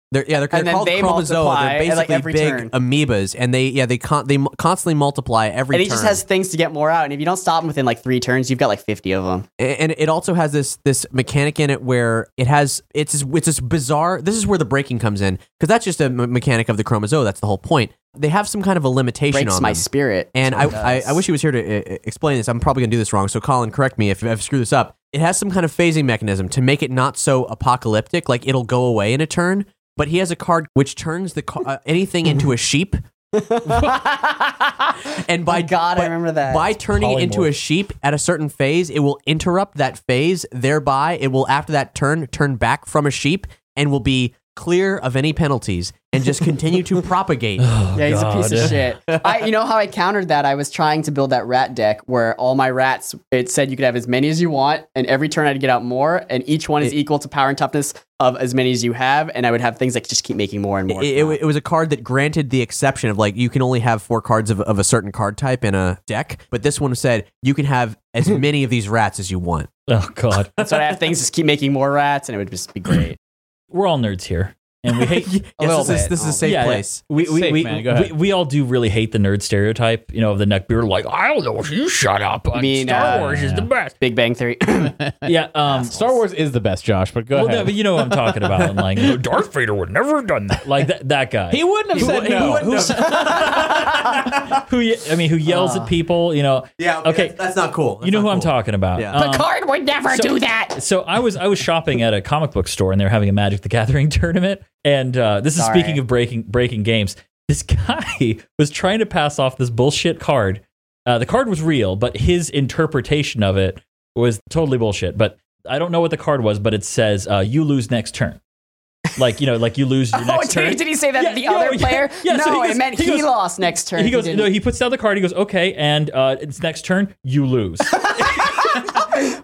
[SPEAKER 2] They're, yeah, they're, they're called
[SPEAKER 5] they chronozoa.
[SPEAKER 2] They're
[SPEAKER 5] at, like,
[SPEAKER 2] basically big
[SPEAKER 5] turn.
[SPEAKER 2] amoebas, and they yeah they con- they m- constantly multiply every
[SPEAKER 5] and he
[SPEAKER 2] turn.
[SPEAKER 5] just has things to get more out. And if you don't stop him within like three turns, you've got like 50 of them.
[SPEAKER 2] A- and it also has this this mechanic in it where it has it's this- it's this bizarre. This is where the breaking comes in because that's just a mechanic of the chronozoa. That's the whole point. They have some kind of a limitation
[SPEAKER 5] Breaks
[SPEAKER 2] on
[SPEAKER 5] my
[SPEAKER 2] them.
[SPEAKER 5] spirit.
[SPEAKER 2] And I, I. I wish he was here to uh, explain this. I'm probably gonna do this wrong. So Colin, correct me if I've screwed this up. It has some kind of phasing mechanism to make it not so apocalyptic. Like it'll go away in a turn. But he has a card which turns the ca- uh, anything into a sheep. and by
[SPEAKER 5] Oh God, I
[SPEAKER 2] by-
[SPEAKER 5] remember that.
[SPEAKER 2] by turning it into a sheep at a certain phase, it will interrupt that phase. Thereby, it will after that turn turn back from a sheep and will be clear of any penalties and just continue to propagate.
[SPEAKER 5] Oh, yeah, he's a piece of shit. I, you know how I countered that? I was trying to build that rat deck where all my rats, it said you could have as many as you want, and every turn I'd get out more, and each one is equal to power and toughness of as many as you have, and I would have things that just keep making more and more.
[SPEAKER 2] It, it, it was a card that granted the exception of like you can only have four cards of, of a certain card type in a deck, but this one said you can have as many of these rats as you want.
[SPEAKER 4] Oh God,
[SPEAKER 5] so I'd have things just keep making more rats, and it would just be great.
[SPEAKER 4] We're all nerds here, and we hate.
[SPEAKER 5] A little
[SPEAKER 2] Yes, this, is,
[SPEAKER 5] bit.
[SPEAKER 2] this is a safe
[SPEAKER 4] Yeah, yeah.
[SPEAKER 2] place.
[SPEAKER 4] We, we,
[SPEAKER 6] Safe,
[SPEAKER 4] we,
[SPEAKER 6] man. Go
[SPEAKER 4] we,
[SPEAKER 6] ahead.
[SPEAKER 4] we all do really hate the nerd stereotype, you know, of the neckbeard. Like, I don't know, if you shut up. I
[SPEAKER 5] mean,
[SPEAKER 4] Star
[SPEAKER 5] uh,
[SPEAKER 4] Wars is the best.
[SPEAKER 5] Big Bang Theory.
[SPEAKER 4] Yeah, um,
[SPEAKER 6] Star Wars is the best, Josh. But go
[SPEAKER 4] well,
[SPEAKER 6] ahead.
[SPEAKER 4] no, but you know what I'm talking about. And like, you Darth Vader would never have done that. Like that, that guy.
[SPEAKER 6] he wouldn't have said
[SPEAKER 4] He
[SPEAKER 6] no.
[SPEAKER 4] wouldn't have- who I mean, who yells at people? You know.
[SPEAKER 2] Yeah,
[SPEAKER 4] Okay.
[SPEAKER 2] That's, that's not cool.
[SPEAKER 4] you know who I'm talking about.
[SPEAKER 2] Yeah.
[SPEAKER 4] Um,
[SPEAKER 5] Picard would never
[SPEAKER 4] so-
[SPEAKER 5] do that.
[SPEAKER 4] So I was I was shopping at a comic book store and they were having a Magic the Gathering tournament. And uh, this is speaking of breaking breaking games. This guy was trying to pass off this bullshit card. Uh, the card was real, but his interpretation of it was totally bullshit. But I don't know what the card was, but it says uh, you lose next turn. Like you know, like you lose your
[SPEAKER 5] Oh,
[SPEAKER 4] next turn.
[SPEAKER 5] he- did he say that
[SPEAKER 4] Yeah,
[SPEAKER 5] to the
[SPEAKER 4] no,
[SPEAKER 5] other
[SPEAKER 4] yeah,
[SPEAKER 5] player?
[SPEAKER 4] yeah,
[SPEAKER 5] no,
[SPEAKER 4] so goes-
[SPEAKER 5] it meant
[SPEAKER 4] he
[SPEAKER 5] he, lost next turn.
[SPEAKER 4] he goes,
[SPEAKER 5] didn't.
[SPEAKER 4] no, he puts down the card. He goes, okay, and uh, it's next turn, you lose.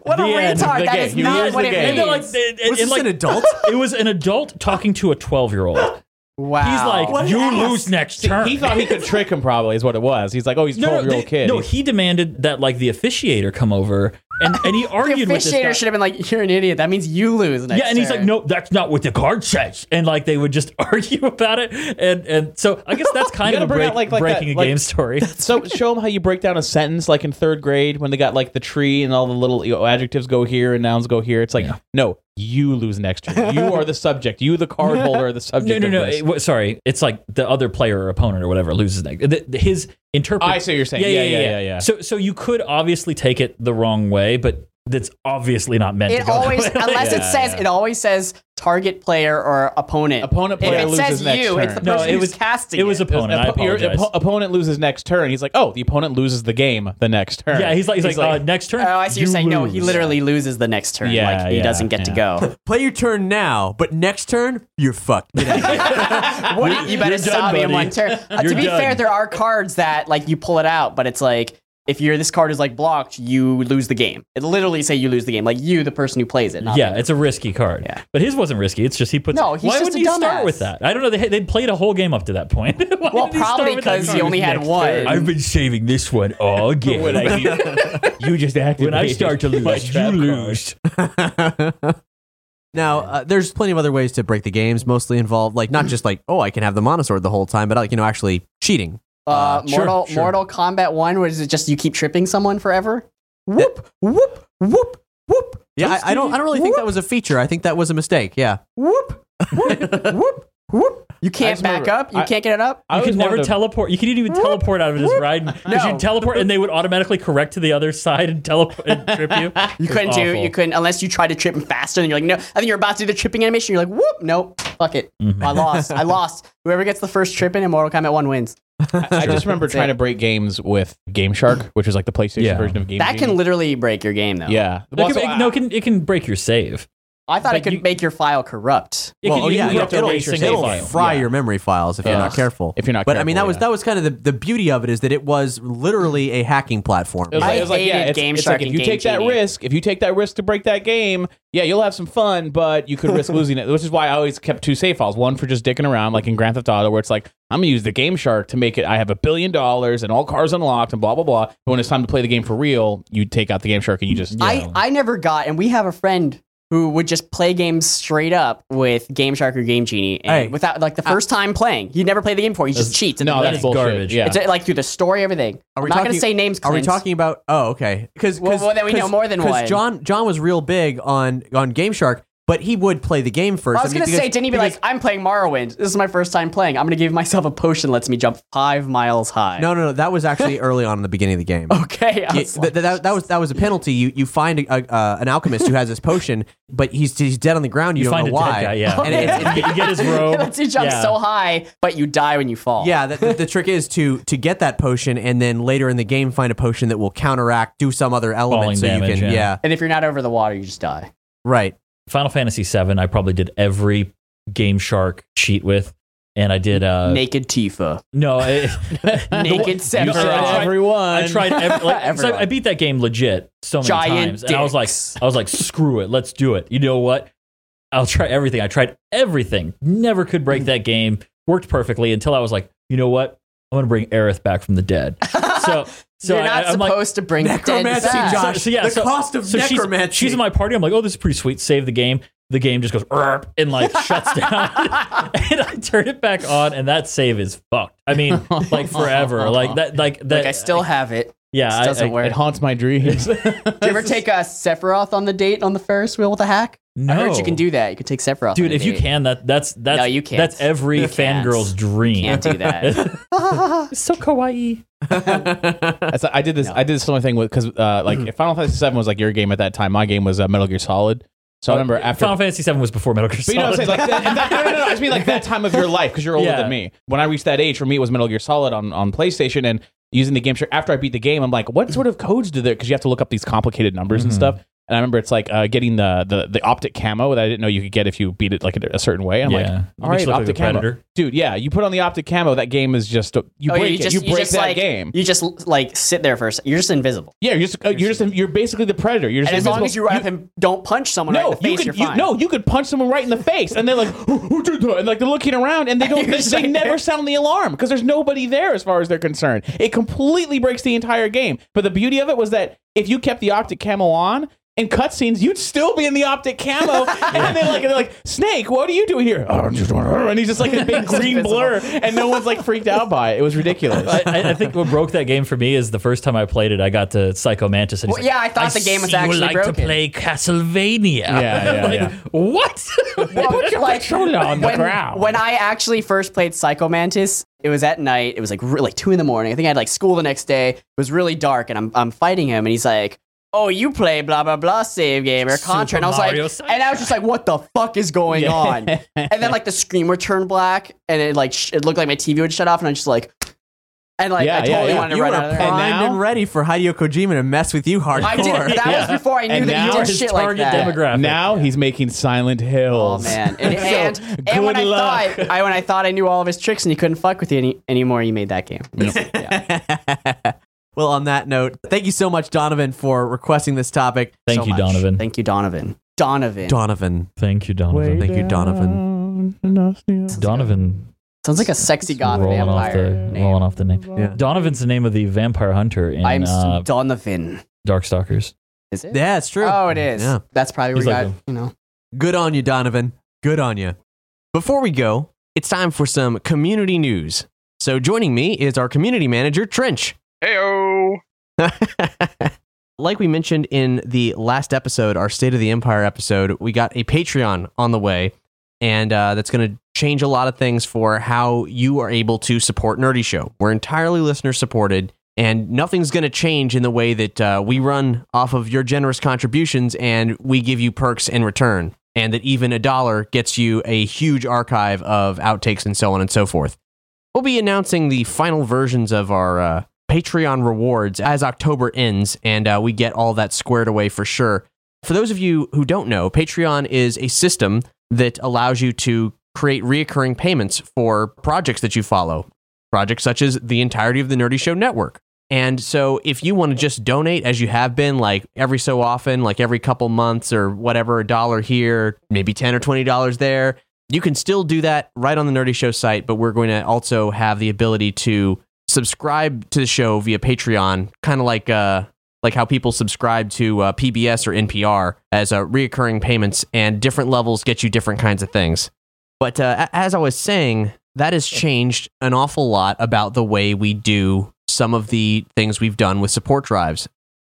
[SPEAKER 5] What a
[SPEAKER 4] the end of
[SPEAKER 5] retard.
[SPEAKER 6] the
[SPEAKER 5] That
[SPEAKER 6] game.
[SPEAKER 5] is
[SPEAKER 6] You
[SPEAKER 5] not what
[SPEAKER 6] the
[SPEAKER 5] it
[SPEAKER 6] game.
[SPEAKER 5] means.
[SPEAKER 4] And they're like, and- and-
[SPEAKER 2] Was
[SPEAKER 4] and
[SPEAKER 2] this
[SPEAKER 4] like-
[SPEAKER 2] an adult?
[SPEAKER 4] it was an adult talking to a 12 year old.
[SPEAKER 5] wow.
[SPEAKER 4] He's like,
[SPEAKER 2] What
[SPEAKER 4] you
[SPEAKER 2] ass.
[SPEAKER 4] lose next
[SPEAKER 6] See,
[SPEAKER 4] turn.
[SPEAKER 6] he thought he could trick him. Probably is what it was. He's like, oh, he's a
[SPEAKER 4] no, no,
[SPEAKER 6] twelve year old
[SPEAKER 4] they-
[SPEAKER 6] kid.
[SPEAKER 4] no,
[SPEAKER 6] He's-
[SPEAKER 4] he demanded that like the officiator come over and, and he
[SPEAKER 5] the
[SPEAKER 4] argued with this guy.
[SPEAKER 5] officiator should have been like, "You're an idiot. That means you lose." Next
[SPEAKER 4] yeah, and he's like, no, that's not what the card says. And like they would just argue about it. And and so I guess that's kind of a break,
[SPEAKER 6] out, like- like
[SPEAKER 4] breaking
[SPEAKER 6] that,
[SPEAKER 4] a
[SPEAKER 6] like-
[SPEAKER 4] game story.
[SPEAKER 6] so show them how you break down a sentence like in third grade when they got like the tree and all the little you know, adjectives go here and nouns go here. It's like no, you lose next turn. You are the subject. You, the card holder, are the subject.
[SPEAKER 4] no,
[SPEAKER 6] of
[SPEAKER 4] no. it- w- sorry, it's like the other player or opponent or whatever loses next. The, the- his interpret.
[SPEAKER 6] I see what you're saying.
[SPEAKER 4] Yeah,
[SPEAKER 6] Yeah,
[SPEAKER 4] yeah,
[SPEAKER 6] yeah,
[SPEAKER 4] yeah,
[SPEAKER 6] yeah, yeah.
[SPEAKER 4] So, so you could obviously take it the wrong way, but that's obviously not meant to
[SPEAKER 5] It
[SPEAKER 4] go. that
[SPEAKER 5] always,
[SPEAKER 4] way.
[SPEAKER 5] unless it says,
[SPEAKER 6] yeah.
[SPEAKER 5] it always says target player or opponent.
[SPEAKER 6] Opponent
[SPEAKER 5] If
[SPEAKER 6] player
[SPEAKER 5] it
[SPEAKER 6] loses
[SPEAKER 5] says
[SPEAKER 6] next
[SPEAKER 5] you,
[SPEAKER 6] turn.
[SPEAKER 5] it's the
[SPEAKER 4] No,
[SPEAKER 5] person
[SPEAKER 4] it
[SPEAKER 5] who's
[SPEAKER 4] was-
[SPEAKER 5] casting
[SPEAKER 4] it was
[SPEAKER 5] it.
[SPEAKER 4] opponent. I
[SPEAKER 6] Oppo- your
[SPEAKER 4] apologize.
[SPEAKER 6] opponent loses next turn. He's like, oh, the opponent loses the game the next turn.
[SPEAKER 4] yeah, he's like, he's, like, uh, next turn.
[SPEAKER 5] Oh, I see. You're
[SPEAKER 4] you
[SPEAKER 5] saying no. He literally loses the next turn.
[SPEAKER 6] Yeah,
[SPEAKER 5] like he
[SPEAKER 6] yeah,
[SPEAKER 5] doesn't get to go.
[SPEAKER 2] Play your turn now, but next turn you're fucked. Get out of here.
[SPEAKER 5] What, you better
[SPEAKER 4] You're
[SPEAKER 5] stop
[SPEAKER 4] done,
[SPEAKER 5] me in one turn. Uh, to be
[SPEAKER 4] done.
[SPEAKER 5] fair, there are cards that like you pull it out, but it's like if you're this card is like blocked, you lose the game. It literally say you lose the game, like you, the person who plays it. Not
[SPEAKER 4] Yeah,
[SPEAKER 5] the-
[SPEAKER 4] it's a risky card.
[SPEAKER 5] Yeah.
[SPEAKER 4] But his wasn't risky. It's just he puts.
[SPEAKER 5] No, he's
[SPEAKER 4] why
[SPEAKER 5] just
[SPEAKER 4] would
[SPEAKER 5] a
[SPEAKER 4] he start with that? I don't know. They they'd played a whole game up to that point.
[SPEAKER 5] Well,
[SPEAKER 4] did he start
[SPEAKER 5] probably
[SPEAKER 4] with that
[SPEAKER 5] 'cause he only had one.
[SPEAKER 6] turn.
[SPEAKER 4] I've been saving this one all game.
[SPEAKER 6] When I- you just activated
[SPEAKER 4] when I start to lose, you lose.
[SPEAKER 2] now, uh, there's plenty of other ways to break the games, mostly involved like not just like oh I can have the monosword the whole time, but like you know actually cheating.
[SPEAKER 5] Uh,
[SPEAKER 4] sure,
[SPEAKER 5] Mortal
[SPEAKER 4] sure.
[SPEAKER 5] Mortal Kombat One. Was it just you keep tripping someone forever?
[SPEAKER 2] Whoop whoop whoop whoop. Yeah, I, I don't I don't really think that was a feature. I think that was a mistake. Yeah.
[SPEAKER 5] Whoop whoop whoop whoop. You can't back
[SPEAKER 6] remember-
[SPEAKER 5] up. You
[SPEAKER 6] I-
[SPEAKER 5] can't get it up.
[SPEAKER 6] I
[SPEAKER 4] You
[SPEAKER 6] always
[SPEAKER 4] could never
[SPEAKER 6] wanted to-
[SPEAKER 4] teleport. You couldn't even teleport out of this ride because
[SPEAKER 5] No.
[SPEAKER 4] you'd teleport and they would automatically correct to the other side and teleport and trip you.
[SPEAKER 5] You couldn't do. You couldn't unless you tried to trip him faster. And you're like, no. I think you're about to do the tripping animation. You're like, whoop, nope, fuck it.
[SPEAKER 4] Mm-hmm.
[SPEAKER 5] I lost. I lost. Whoever gets the first trip in in Mortal Kombat One wins.
[SPEAKER 6] I just remember trying to break games with Game Shark, which is like the PlayStation
[SPEAKER 4] Yeah.
[SPEAKER 6] version of Game.
[SPEAKER 5] That can literally break your game, though.
[SPEAKER 6] yeah.
[SPEAKER 4] It
[SPEAKER 6] Well,
[SPEAKER 4] can,
[SPEAKER 6] so
[SPEAKER 4] it-
[SPEAKER 6] I-
[SPEAKER 4] no, it can, it can break your save.
[SPEAKER 5] I thought it could
[SPEAKER 4] you-
[SPEAKER 5] make your file corrupt.
[SPEAKER 4] It
[SPEAKER 2] well,
[SPEAKER 4] can,
[SPEAKER 2] oh,
[SPEAKER 4] you
[SPEAKER 2] yeah,
[SPEAKER 4] can
[SPEAKER 2] it'll,
[SPEAKER 4] have to
[SPEAKER 2] it'll,
[SPEAKER 4] erase your
[SPEAKER 2] it'll
[SPEAKER 4] file.
[SPEAKER 2] fry
[SPEAKER 6] Yeah.
[SPEAKER 2] your memory files if you're not careful.
[SPEAKER 6] If you're not careful.
[SPEAKER 2] but I mean, that
[SPEAKER 6] careful,
[SPEAKER 2] was that was kind of the, the beauty of it is that it was literally a hacking platform.
[SPEAKER 6] It was
[SPEAKER 5] I
[SPEAKER 6] like, it was like, yeah, it's,
[SPEAKER 5] Game
[SPEAKER 6] it's
[SPEAKER 5] Shark
[SPEAKER 6] like if you
[SPEAKER 5] Game
[SPEAKER 6] take that risk, if you take that risk to break that game, yeah, you'll have some fun, but you could risk losing it. Which is why I always kept two save files: one for just dicking around, like in Grand Theft Auto, where it's like I'm gonna use the Game Shark to make it. I have a billion dollars and all cars unlocked and blah blah blah. But when it's time to play the game for real, you take out the Game Shark and you just
[SPEAKER 5] I, I never got, and we have a friend who would just play games straight up with Game Shark or Game Genie, and
[SPEAKER 2] Hey,
[SPEAKER 5] without like the first time playing, He'd never played the game before. He just cheats. in the
[SPEAKER 6] No, that's bullshit.
[SPEAKER 4] garbage.
[SPEAKER 6] Yeah.
[SPEAKER 5] It's uh, like through the story, everything.
[SPEAKER 2] Are we
[SPEAKER 5] I'm not gonna say names.
[SPEAKER 2] Are we
[SPEAKER 5] Clint.
[SPEAKER 2] talking about? Oh, okay. Because
[SPEAKER 5] Well, well, then we know more than one.
[SPEAKER 2] John John was real big on on Game Shark, but he would play the game first.
[SPEAKER 5] I was
[SPEAKER 2] mean,
[SPEAKER 5] gonna
[SPEAKER 2] because-
[SPEAKER 5] say, didn't he be
[SPEAKER 2] because-
[SPEAKER 5] like, "I'm playing Morrowind. This is my first time playing. I'm gonna give myself a potion that lets me jump five miles high."
[SPEAKER 2] No, no, no. That was actually early on in the beginning of the game.
[SPEAKER 5] Okay. I
[SPEAKER 2] Yeah,
[SPEAKER 5] like,
[SPEAKER 2] th- that, that was that was a penalty. You you find a, a, uh, an alchemist who has this potion, but he's he's dead on the ground. You,
[SPEAKER 4] You
[SPEAKER 2] don't
[SPEAKER 4] find
[SPEAKER 2] know
[SPEAKER 4] a dead
[SPEAKER 2] why.
[SPEAKER 4] guy, yeah.
[SPEAKER 2] And it's, it's-
[SPEAKER 4] you get his
[SPEAKER 5] it
[SPEAKER 4] robe.
[SPEAKER 5] lets you jump
[SPEAKER 4] Yeah.
[SPEAKER 5] so high, but you die when you fall.
[SPEAKER 2] yeah. The, the, the trick is to to get that potion, and then later in the game find a potion that will counteract, do some other element,
[SPEAKER 4] Falling
[SPEAKER 2] so
[SPEAKER 4] damage,
[SPEAKER 2] you can
[SPEAKER 4] yeah.
[SPEAKER 5] And if you're not over the water, you just die.
[SPEAKER 2] right.
[SPEAKER 4] Final Fantasy VII, I probably did every Game Shark cheat with, and I did. Uh,
[SPEAKER 5] Naked Tifa.
[SPEAKER 4] no, I,
[SPEAKER 5] Naked
[SPEAKER 4] I
[SPEAKER 5] Sephiroth.
[SPEAKER 4] tried-
[SPEAKER 6] Everyone.
[SPEAKER 4] I tried. Every, like, so
[SPEAKER 5] Everyone.
[SPEAKER 4] I beat that game legit so many
[SPEAKER 5] Giant
[SPEAKER 4] times, and I was like. I was like, screw it, let's do it. You know what? I'll try everything. I tried everything. Never could break that game. Worked perfectly until I was like, you know what? I'm gonna bring Aerith back from the dead. So, so
[SPEAKER 5] you're not
[SPEAKER 4] I'm like,
[SPEAKER 5] supposed to bring dead
[SPEAKER 2] Necromancy,
[SPEAKER 5] back.
[SPEAKER 2] Josh.
[SPEAKER 4] so, so yeah,
[SPEAKER 2] the
[SPEAKER 4] so-
[SPEAKER 2] cost of
[SPEAKER 4] so
[SPEAKER 2] necromancy.
[SPEAKER 4] She's, in my party. I'm like, oh, this is pretty sweet. Save the game. The game just goes "Erp," and like shuts down, and I turn it back on, and that save is fucked. I mean, like forever. Like that. Like that.
[SPEAKER 5] Like I still have it.
[SPEAKER 4] Yeah.
[SPEAKER 5] It
[SPEAKER 4] I-
[SPEAKER 5] doesn't
[SPEAKER 4] I-
[SPEAKER 5] work.
[SPEAKER 6] it haunts my dreams.
[SPEAKER 5] do you ever take a Sephiroth on the date on the Ferris wheel with a hack?
[SPEAKER 4] No,
[SPEAKER 5] I heard you can do that. You can take Sephiroth.
[SPEAKER 4] dude.
[SPEAKER 5] on a
[SPEAKER 4] if you can, that that's that's
[SPEAKER 5] No, you can't.
[SPEAKER 4] That's every
[SPEAKER 5] You can't.
[SPEAKER 4] fangirl's dream.
[SPEAKER 5] can't do that.
[SPEAKER 4] it's so kawaii.
[SPEAKER 6] I did this. I did this similar thing with because uh, like if Final Fantasy VII was like your game at that time. My game was uh, Metal Gear Solid. So I remember after.
[SPEAKER 4] Final Fantasy VII was before Metal Gear Solid.
[SPEAKER 6] but you know what I'm saying? Like that, and that, no, no, no, no. I just mean like that time of your life because you're older
[SPEAKER 4] Yeah.
[SPEAKER 6] than me. When I reached that age, for me, it was Metal Gear Solid on, on PlayStation and using the game. Sure, after I beat the game, I'm like, what sort of codes do there? Because you have to look up these complicated numbers and
[SPEAKER 4] Mhm.
[SPEAKER 6] stuff. And I remember it's like uh, getting the, the the optic camo that I didn't know you could get if you beat it like a, a certain way. I'm
[SPEAKER 4] yeah,
[SPEAKER 6] like,
[SPEAKER 4] It
[SPEAKER 6] all
[SPEAKER 4] makes
[SPEAKER 6] right,
[SPEAKER 4] you look like
[SPEAKER 6] optic camo,
[SPEAKER 4] predator.
[SPEAKER 6] dude. Yeah, you put on the optic camo, that game is just you
[SPEAKER 5] Oh, yeah,
[SPEAKER 6] break
[SPEAKER 5] you
[SPEAKER 6] it.
[SPEAKER 5] just,
[SPEAKER 6] you break
[SPEAKER 5] just,
[SPEAKER 6] that
[SPEAKER 5] like,
[SPEAKER 6] game.
[SPEAKER 5] You just like sit there for a second. You're just invisible.
[SPEAKER 6] yeah, you're just uh, you're just you're basically the predator. You're just
[SPEAKER 5] And as long as you run up and don't punch someone
[SPEAKER 6] no,
[SPEAKER 5] right in the
[SPEAKER 6] you
[SPEAKER 5] face,
[SPEAKER 6] could
[SPEAKER 5] you're
[SPEAKER 6] you, no, you could punch someone right in the face, and they're like, "Who- who did that?" and like they're looking around, and they don't. They, they never sound the alarm because there's nobody there as far as they're concerned. It completely breaks the entire game. But the beauty of it was that if you kept the optic camo on. In cutscenes, you'd still be in the optic camo, and they're like, they're like, Snake, what are you doing here? Oh, I'm just, and he's just like a big green blur, and no one's like freaked out by it. It was ridiculous.
[SPEAKER 4] I, I- I think what broke that game for me is the first time I played it, I got to Psycho Mantis. And
[SPEAKER 5] Well,
[SPEAKER 4] like,
[SPEAKER 5] yeah, I thought the game was
[SPEAKER 4] see you
[SPEAKER 5] actually
[SPEAKER 4] like
[SPEAKER 5] broken.
[SPEAKER 4] to play Castlevania.
[SPEAKER 6] Yeah, yeah,
[SPEAKER 4] like,
[SPEAKER 6] yeah.
[SPEAKER 4] What?
[SPEAKER 5] Well, like,
[SPEAKER 6] controller on the
[SPEAKER 5] when,
[SPEAKER 6] ground.
[SPEAKER 5] when I actually first played Psycho Mantis, it was at night. It was like re- like two in the morning. I think I had like school the next day. It was really dark, and I'm I'm fighting him, and he's like, "Oh, you play blah blah blah save game or Contra," and I was
[SPEAKER 4] Mario
[SPEAKER 5] like,
[SPEAKER 4] Sunshine.
[SPEAKER 5] and I was just like, "What the fuck is going
[SPEAKER 6] Yeah.
[SPEAKER 5] on?" And then like the screen would turn black, and it like sh- it looked like my TV would shut off, and I'm just like, and like
[SPEAKER 6] Yeah,
[SPEAKER 5] I
[SPEAKER 6] yeah,
[SPEAKER 5] totally
[SPEAKER 6] yeah.
[SPEAKER 5] wanted to
[SPEAKER 2] you
[SPEAKER 5] run
[SPEAKER 2] were
[SPEAKER 5] out of there.
[SPEAKER 6] And
[SPEAKER 2] primed and,
[SPEAKER 6] now-
[SPEAKER 2] ready for Hideo Kojima to mess with you hardcore.
[SPEAKER 5] I did. That
[SPEAKER 6] Yeah.
[SPEAKER 5] was before I knew
[SPEAKER 6] And
[SPEAKER 5] that
[SPEAKER 6] now
[SPEAKER 5] you did
[SPEAKER 4] his
[SPEAKER 5] shit like
[SPEAKER 4] target
[SPEAKER 5] that.
[SPEAKER 4] demographic.
[SPEAKER 6] now he's making Silent Hills.
[SPEAKER 5] Oh
[SPEAKER 6] Hills.
[SPEAKER 5] man! And, and,
[SPEAKER 6] So,
[SPEAKER 5] and when I
[SPEAKER 6] luck.
[SPEAKER 5] thought I when I thought I knew all of his tricks and he couldn't fuck with you any, anymore, you made that game. Yeah.
[SPEAKER 2] well, on that note, thank you so much, Donovan, for requesting this topic.
[SPEAKER 4] Thank
[SPEAKER 5] So
[SPEAKER 4] you,
[SPEAKER 5] much.
[SPEAKER 4] Donovan.
[SPEAKER 5] Thank you, Donovan. Donovan.
[SPEAKER 2] Donovan.
[SPEAKER 4] Thank you, Donovan.
[SPEAKER 2] Thank you, Donovan.
[SPEAKER 4] Donovan.
[SPEAKER 5] Sounds like a sexy god
[SPEAKER 4] rolling
[SPEAKER 5] vampire
[SPEAKER 4] off the
[SPEAKER 5] name.
[SPEAKER 4] rolling off the name.
[SPEAKER 2] Yeah.
[SPEAKER 4] Donovan's the name of the vampire hunter in
[SPEAKER 5] I'm
[SPEAKER 4] uh,
[SPEAKER 5] Donovan.
[SPEAKER 4] Darkstalkers.
[SPEAKER 5] Is it?
[SPEAKER 2] Yeah, it's true.
[SPEAKER 5] Oh, it is.
[SPEAKER 2] Yeah.
[SPEAKER 5] That's probably where
[SPEAKER 4] He's
[SPEAKER 5] we
[SPEAKER 4] like
[SPEAKER 5] got, you know.
[SPEAKER 2] Good on you, Donovan. Good on you. Before we go, it's time for some community news. So joining me is our community manager, Trench.
[SPEAKER 8] Heyo.
[SPEAKER 2] like we mentioned in the last episode, our State of the Empire episode, we got a Patreon on the way, and uh, that's going to change a lot of things for how you are able to support Nerdy Show. We're entirely listener supported, and nothing's going to change in the way that uh, we run off of your generous contributions and we give you perks in return. And that even a dollar gets you a huge archive of outtakes and so on and so forth. We'll be announcing the final versions of our uh, Patreon rewards as October ends, and uh, we get all that squared away for sure. For those of you who don't know, Patreon is a system that allows you to create reoccurring payments for projects that you follow, projects such as the entirety of the Nerdy Show network. And so, if you want to just donate as you have been, like every so often, like every couple months or whatever, a dollar here, maybe 10 or $20 there, you can still do that right on the Nerdy Show site, but we're going to also have the ability to subscribe to the show via Patreon, kind of like uh, like how people subscribe to uh, PBS or NPR as uh, reoccurring payments, and different levels get you different kinds of things. But uh, as I was saying, that has changed an awful lot about the way we do some of the things we've done with support drives.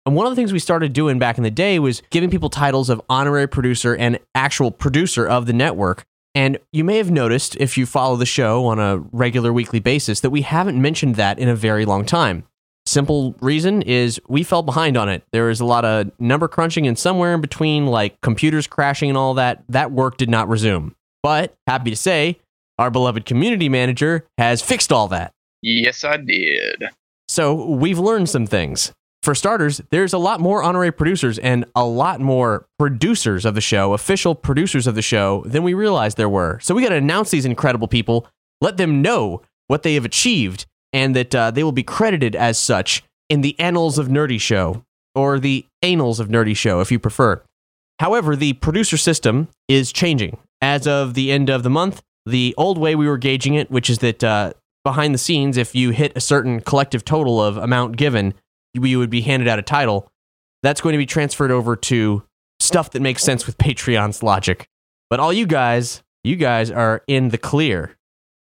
[SPEAKER 2] And one of the things we started doing back in the day was giving people titles of honorary producer and actual producer of the network. And you may have noticed, if you follow the show on a regular weekly basis, that we haven't mentioned that in a very long time. Simple reason is we fell behind on it. There was a lot of number crunching, and somewhere in between, like computers crashing and all that, that work did not resume. But happy to say, our beloved community manager has fixed all that.
[SPEAKER 8] Yes, I did.
[SPEAKER 2] So we've learned some things. For starters, there's a lot more honorary producers and a lot more producers of the show, official producers of the show, than we realized there were. So we got to announce these incredible people, let them know what they have achieved, and that uh, they will be credited as such in the annals of Nerdy Show, or the annals of Nerdy Show, if you prefer. However, the producer system is changing. As of the end of the month, the old way we were gauging it, which is that uh, behind the scenes, if you hit a certain collective total of amount given, you would be handed out a title. That's going to be transferred over to stuff that makes sense with Patreon's logic. But all you guys, you guys are in the clear.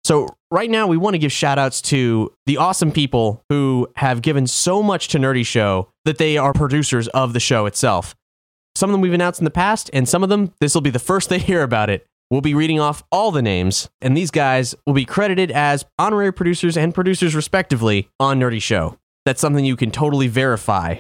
[SPEAKER 2] So right now we want to give shout outs to the awesome people who have given so much to Nerdy Show that they are producers of the show itself. Some of them we've announced in the past, and some of them, this will be the first they hear about it. We'll be reading off all the names, and these guys will be credited as honorary producers and producers respectively on Nerdy Show. That's something you can totally verify.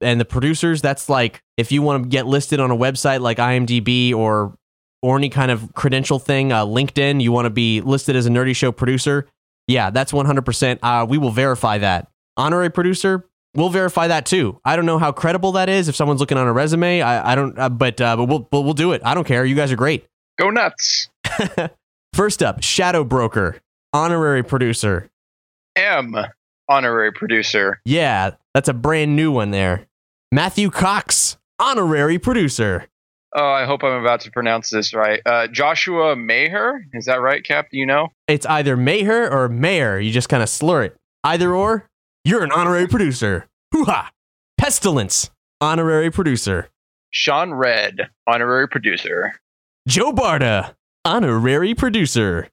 [SPEAKER 2] And the producers, that's like if you want to get listed on a website like IMDb or or any kind of credential thing, uh, LinkedIn, you want to be listed as a Nerdy Show producer. Yeah, that's 100%. Uh, we will verify that. Honorary producer, we'll verify that too. I don't know how credible that is if someone's looking on a resume. I, I don't, uh, but uh, but we'll, we'll we'll do it. I don't care. You guys are great.
[SPEAKER 8] Go nuts.
[SPEAKER 2] First up, Shadow Broker, honorary producer.
[SPEAKER 8] M, honorary producer.
[SPEAKER 2] Yeah, that's a brand new one there. Matthew Cox, honorary producer.
[SPEAKER 8] Oh, I hope I'm about to pronounce this right. Uh, Joshua Maher. Is that right, Cap? Do you know?
[SPEAKER 2] It's either Maher or Mayer. You just kind of slur it. Either or, you're an honorary producer. Hoo ha! Pestilence, honorary producer.
[SPEAKER 8] Sean Red, honorary producer.
[SPEAKER 2] Joe Barta, honorary producer.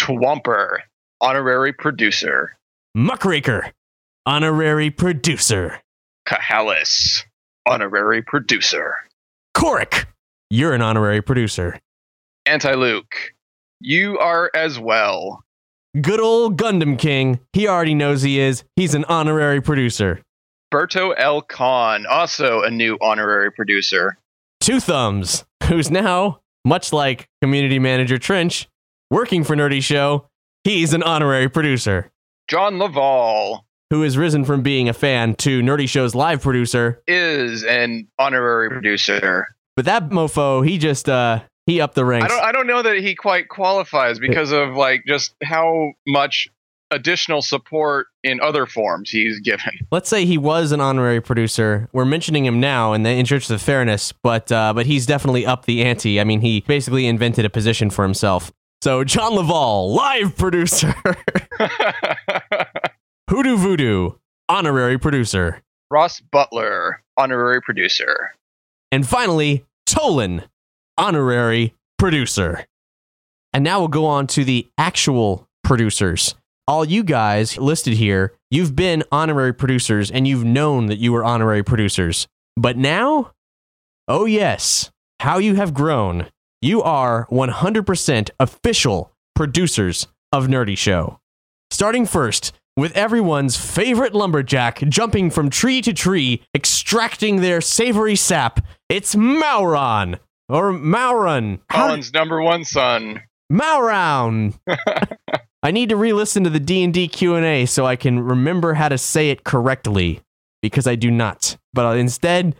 [SPEAKER 8] Twomper, honorary producer.
[SPEAKER 2] Muckraker, honorary producer.
[SPEAKER 8] Kahalis, honorary producer.
[SPEAKER 2] Korik, you're an honorary producer.
[SPEAKER 8] Anti Luke, you are as well.
[SPEAKER 2] Good old Gundam King, he already knows he is. He's an honorary producer.
[SPEAKER 8] Berto L. Khan, also a new honorary producer.
[SPEAKER 2] Two Thumbs, who's now, much like community manager Trench, working for Nerdy Show, he's an honorary producer.
[SPEAKER 8] John Laval
[SPEAKER 2] Who has risen from being a fan to Nerdy Show's live producer.
[SPEAKER 8] is an honorary producer.
[SPEAKER 2] But that mofo, he just uh he upped the ranks.
[SPEAKER 8] I don't I don't know that he quite qualifies because of like just how much additional support in other forms he's given.
[SPEAKER 2] Let's say he was an honorary producer. We're mentioning him now in the interest of fairness, but uh, but he's definitely up the ante. I mean, he basically invented a position for himself. So John Laval, live producer. Hoodoo Voodoo, honorary producer.
[SPEAKER 8] Ross Butler, honorary producer.
[SPEAKER 2] And finally, Tolan, honorary producer. And now we'll go on to the actual producers. All you guys listed here, you've been honorary producers and you've known that you were honorary producers. But now, oh yes, how you have grown. You are 100% official producers of Nerdy Show. Starting first with everyone's favorite lumberjack jumping from tree to tree, extracting their savory sap. It's Mauron or Mauron. How-
[SPEAKER 8] Colin's number one son.
[SPEAKER 2] Mauron. I need to re-listen to the D&D Q&A so I can remember how to say it correctly because I do not. But instead,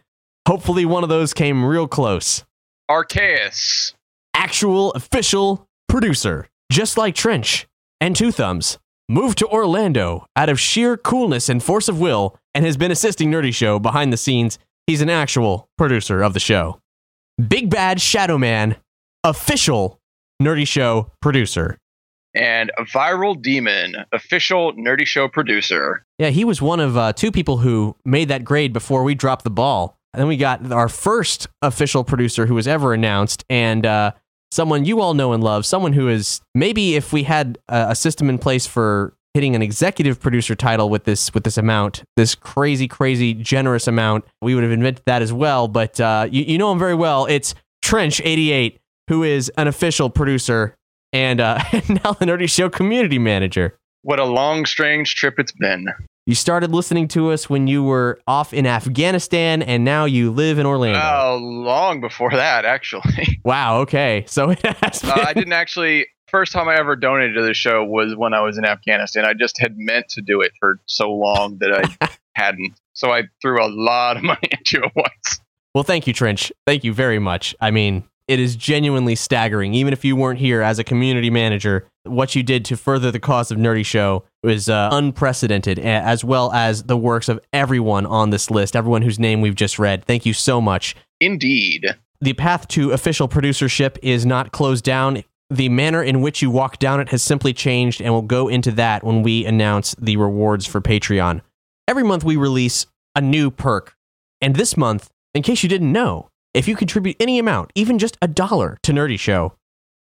[SPEAKER 2] hopefully one of those came real close.
[SPEAKER 8] Arceus.
[SPEAKER 2] Actual official producer, just like Trench and Two Thumbs, moved to Orlando out of sheer coolness and force of will and has been assisting Nerdy Show behind the scenes. He's an actual producer of the show. Big Bad Shadow Man, official Nerdy Show producer.
[SPEAKER 8] and Viral Demon, official Nerdy Show producer.
[SPEAKER 2] Yeah, he was one of uh, two people who made that grade before we dropped the ball. And then we got our first official producer who was ever announced, and uh, someone you all know and love, someone who is maybe if we had a, a system in place for hitting an executive producer title with this with this amount, this crazy, crazy generous amount, we would have invented that as well. But uh, you, you know him very well. It's Trench88, who is an official producer and, uh, and now the Nerdy Show community manager.
[SPEAKER 8] What a long, strange trip it's been.
[SPEAKER 2] You started listening to us when you were off in Afghanistan, and now you live in Orlando.
[SPEAKER 8] Uh, long before that, actually.
[SPEAKER 2] wow. Okay. So it has been.
[SPEAKER 8] Uh, I didn't actually. First time I ever donated to the show was when I was in Afghanistan. I just had meant to do it for so long that I hadn't. So I threw a lot of money into it once.
[SPEAKER 2] Well, thank you, Trench. Thank you very much. I mean, it is genuinely staggering. Even if you weren't here as a community manager, what you did to further the cause of Nerdy Show was uh, unprecedented, as well as the works of everyone on this list, everyone whose name we've just read. Thank you so much.
[SPEAKER 8] Indeed.
[SPEAKER 2] The path to official producership is not closed down. The manner in which you walk down it has simply changed, and we'll go into that when we announce the rewards for Patreon. Every month we release a new perk. And this month, in case you didn't know, if you contribute any amount, even just a dollar to Nerdy Show,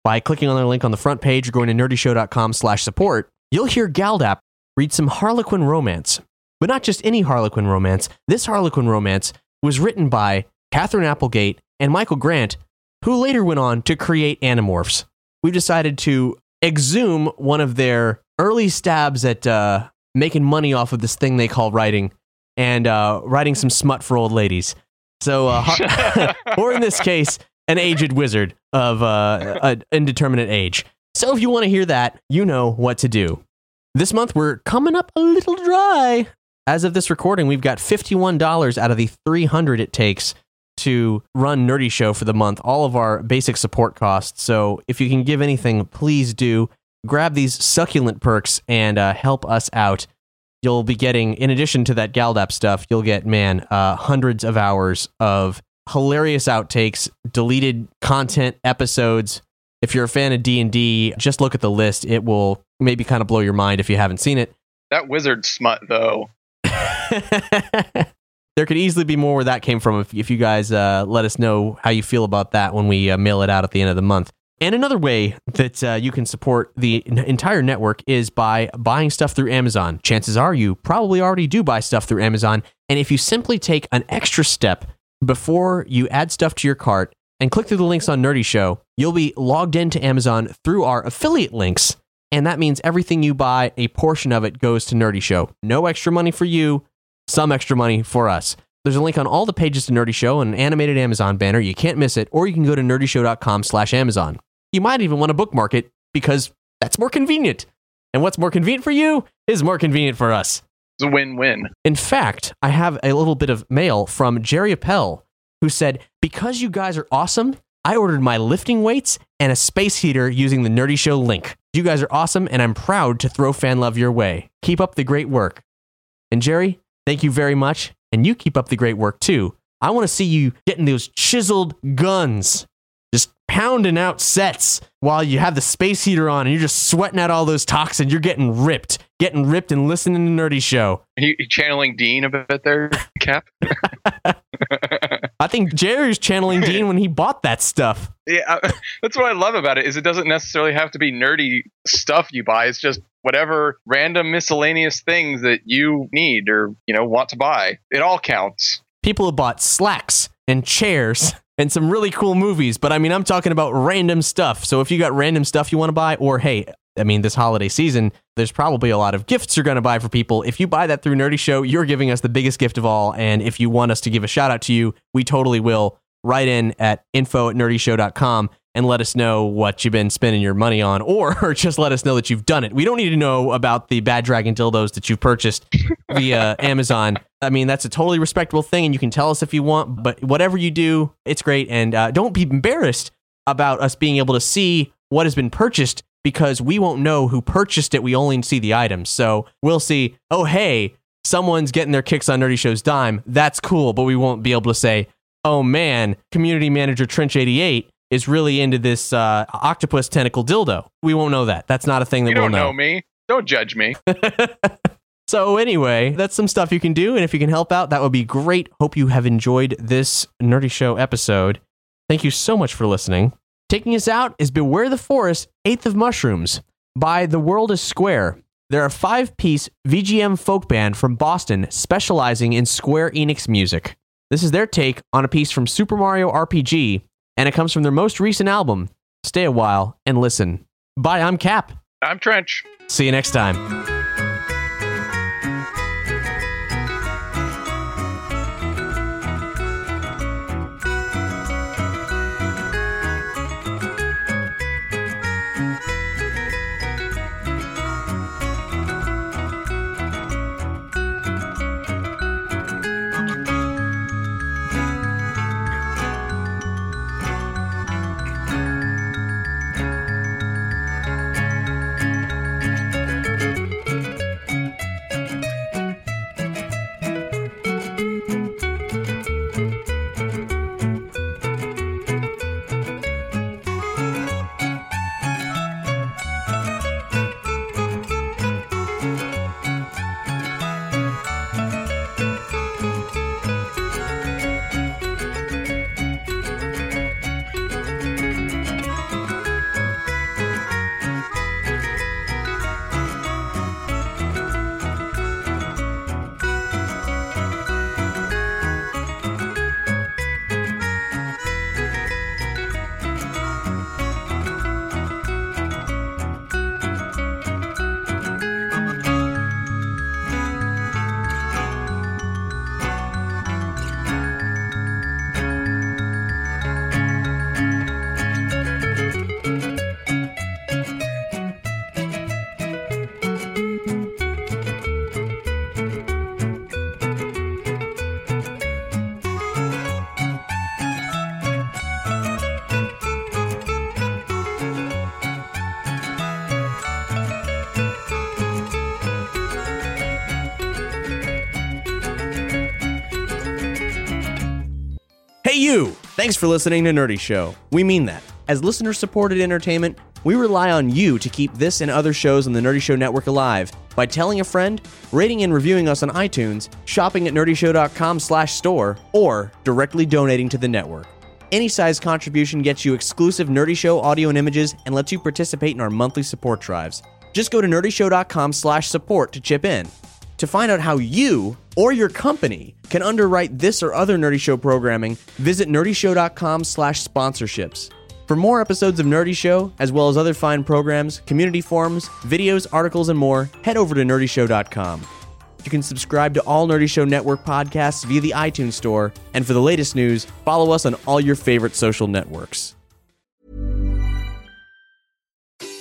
[SPEAKER 2] by clicking on the link on the front page or going to nerdyshow.com slash support, you'll hear Galdap read some Harlequin romance. But not just any Harlequin romance. This Harlequin romance was written by Katherine Applegate and Michael Grant, who later went on to create Animorphs. We've decided to exhume one of their early stabs at uh, making money off of this thing they call writing and uh, writing some smut for old ladies. So, uh, har- or in this case, an aged wizard of uh, an indeterminate age. So, if you want to hear that, you know what to do. This month, we're coming up a little dry. As of this recording, we've got $51 out of the 300 it takes to run Nerdy Show for the month, all of our basic support costs. So, if you can give anything, please do. Grab these succulent perks and uh, help us out you'll be getting in addition to that galdap stuff you'll get man uh, hundreds of hours of hilarious outtakes deleted content episodes. If you're a fan of d&d just look at the list. It will maybe kind of blow your mind if you haven't seen it.
[SPEAKER 8] That wizard smut, though.
[SPEAKER 2] there could easily be more where that came from if, if you guys uh, let us know how you feel about that when we uh, mail it out at the end of the month and another way that uh, you can support the entire network is by buying stuff through Amazon. Chances are you probably already do buy stuff through Amazon. And if you simply take an extra step before you add stuff to your cart and click through the links on Nerdy Show, you'll be logged into Amazon through our affiliate links. And that means everything you buy, a portion of it goes to Nerdy Show. No extra money for you, some extra money for us. There's a link on all the pages to Nerdy Show, and an animated Amazon banner. You can't miss it, or you can go to nerdyshow.com slash Amazon. You might even want to bookmark it because that's more convenient. And what's more convenient for you is more convenient for us.
[SPEAKER 8] It's a win-win.
[SPEAKER 2] In fact, I have a little bit of mail from Jerry Appel, who said, Because you guys are awesome, I ordered my lifting weights and a space heater using the Nerdy Show link. You guys are awesome, and I'm proud to throw fan love your way. Keep up the great work. And Jerry, thank you very much. And you keep up the great work too. I want to see you getting those chiseled guns, just pounding out sets while you have the space heater on and you're just sweating out all those toxins. You're getting ripped, getting ripped and listening to Nerdy Show.
[SPEAKER 8] You, you channeling Dean a bit there, Cap?
[SPEAKER 2] I think Jerry's channeling Dean when he bought that stuff.
[SPEAKER 8] yeah, I, that's what I love about it. Is it doesn't necessarily have to be nerdy stuff you buy. It's just whatever random miscellaneous things that you need or you know want to buy. It all counts.
[SPEAKER 2] People have bought slacks and chairs and some really cool movies, but I mean, I'm talking about random stuff. So if you got random stuff you want to buy, or hey, I mean, this holiday season, there's probably a lot of gifts you're going to buy for people. If you buy that through Nerdy Show, you're giving us the biggest gift of all. And if you want us to give a shout out to you, we totally will. Write in at info at nerdyshow.com and let us know what you've been spending your money on, or just let us know that you've done it. We don't need to know about the Bad Dragon dildos that you've purchased via Amazon. I mean, that's a totally respectable thing, and you can tell us if you want, but whatever you do, it's great. And uh, don't be embarrassed about us being able to see what has been purchased because we won't know who purchased it. We only see the items. So we'll see, oh, hey, someone's getting their kicks on Nerdy Show's dime. That's cool, but we won't be able to say, oh man, community manager Trench88 is really into this uh, octopus tentacle dildo. We won't know that. That's not a thing that
[SPEAKER 8] You
[SPEAKER 2] we'll
[SPEAKER 8] don't know me. Don't judge me.
[SPEAKER 2] So anyway, that's some stuff you can do, and if you can help out, that would be great. Hope you have enjoyed this Nerdy Show episode. Thank you so much for listening. Taking us out is Beware the Forest, Eighth of Mushrooms by The World is Square. They're a five-piece VGM folk band from Boston specializing in Square Enix music. This is their take on a piece from Super Mario RPG, and it comes from their most recent album. Stay a while and listen. Bye, I'm Cap.
[SPEAKER 8] I'm Trench.
[SPEAKER 2] See you next time. Thanks for listening to Nerdy Show. We mean that. As listener supported entertainment, we rely on you to keep this and other shows on the Nerdy Show Network alive by telling a friend, rating and reviewing us on iTunes, shopping at nerdyshow.com slash store, or directly donating to the network. Any size contribution gets you exclusive Nerdy Show audio and images and lets you participate in our monthly support drives. Just go to nerdyshow.com slash support to chip in. To find out how you or your company can underwrite this or other Nerdy Show programming, visit nerdyshow.com slash sponsorships. For more episodes of Nerdy Show, as well as other fine programs, community forums, videos, articles, and more, head over to nerdyshow.com. You can subscribe to all Nerdy Show Network podcasts via the iTunes Store, and for the latest news, follow us on all your favorite social networks.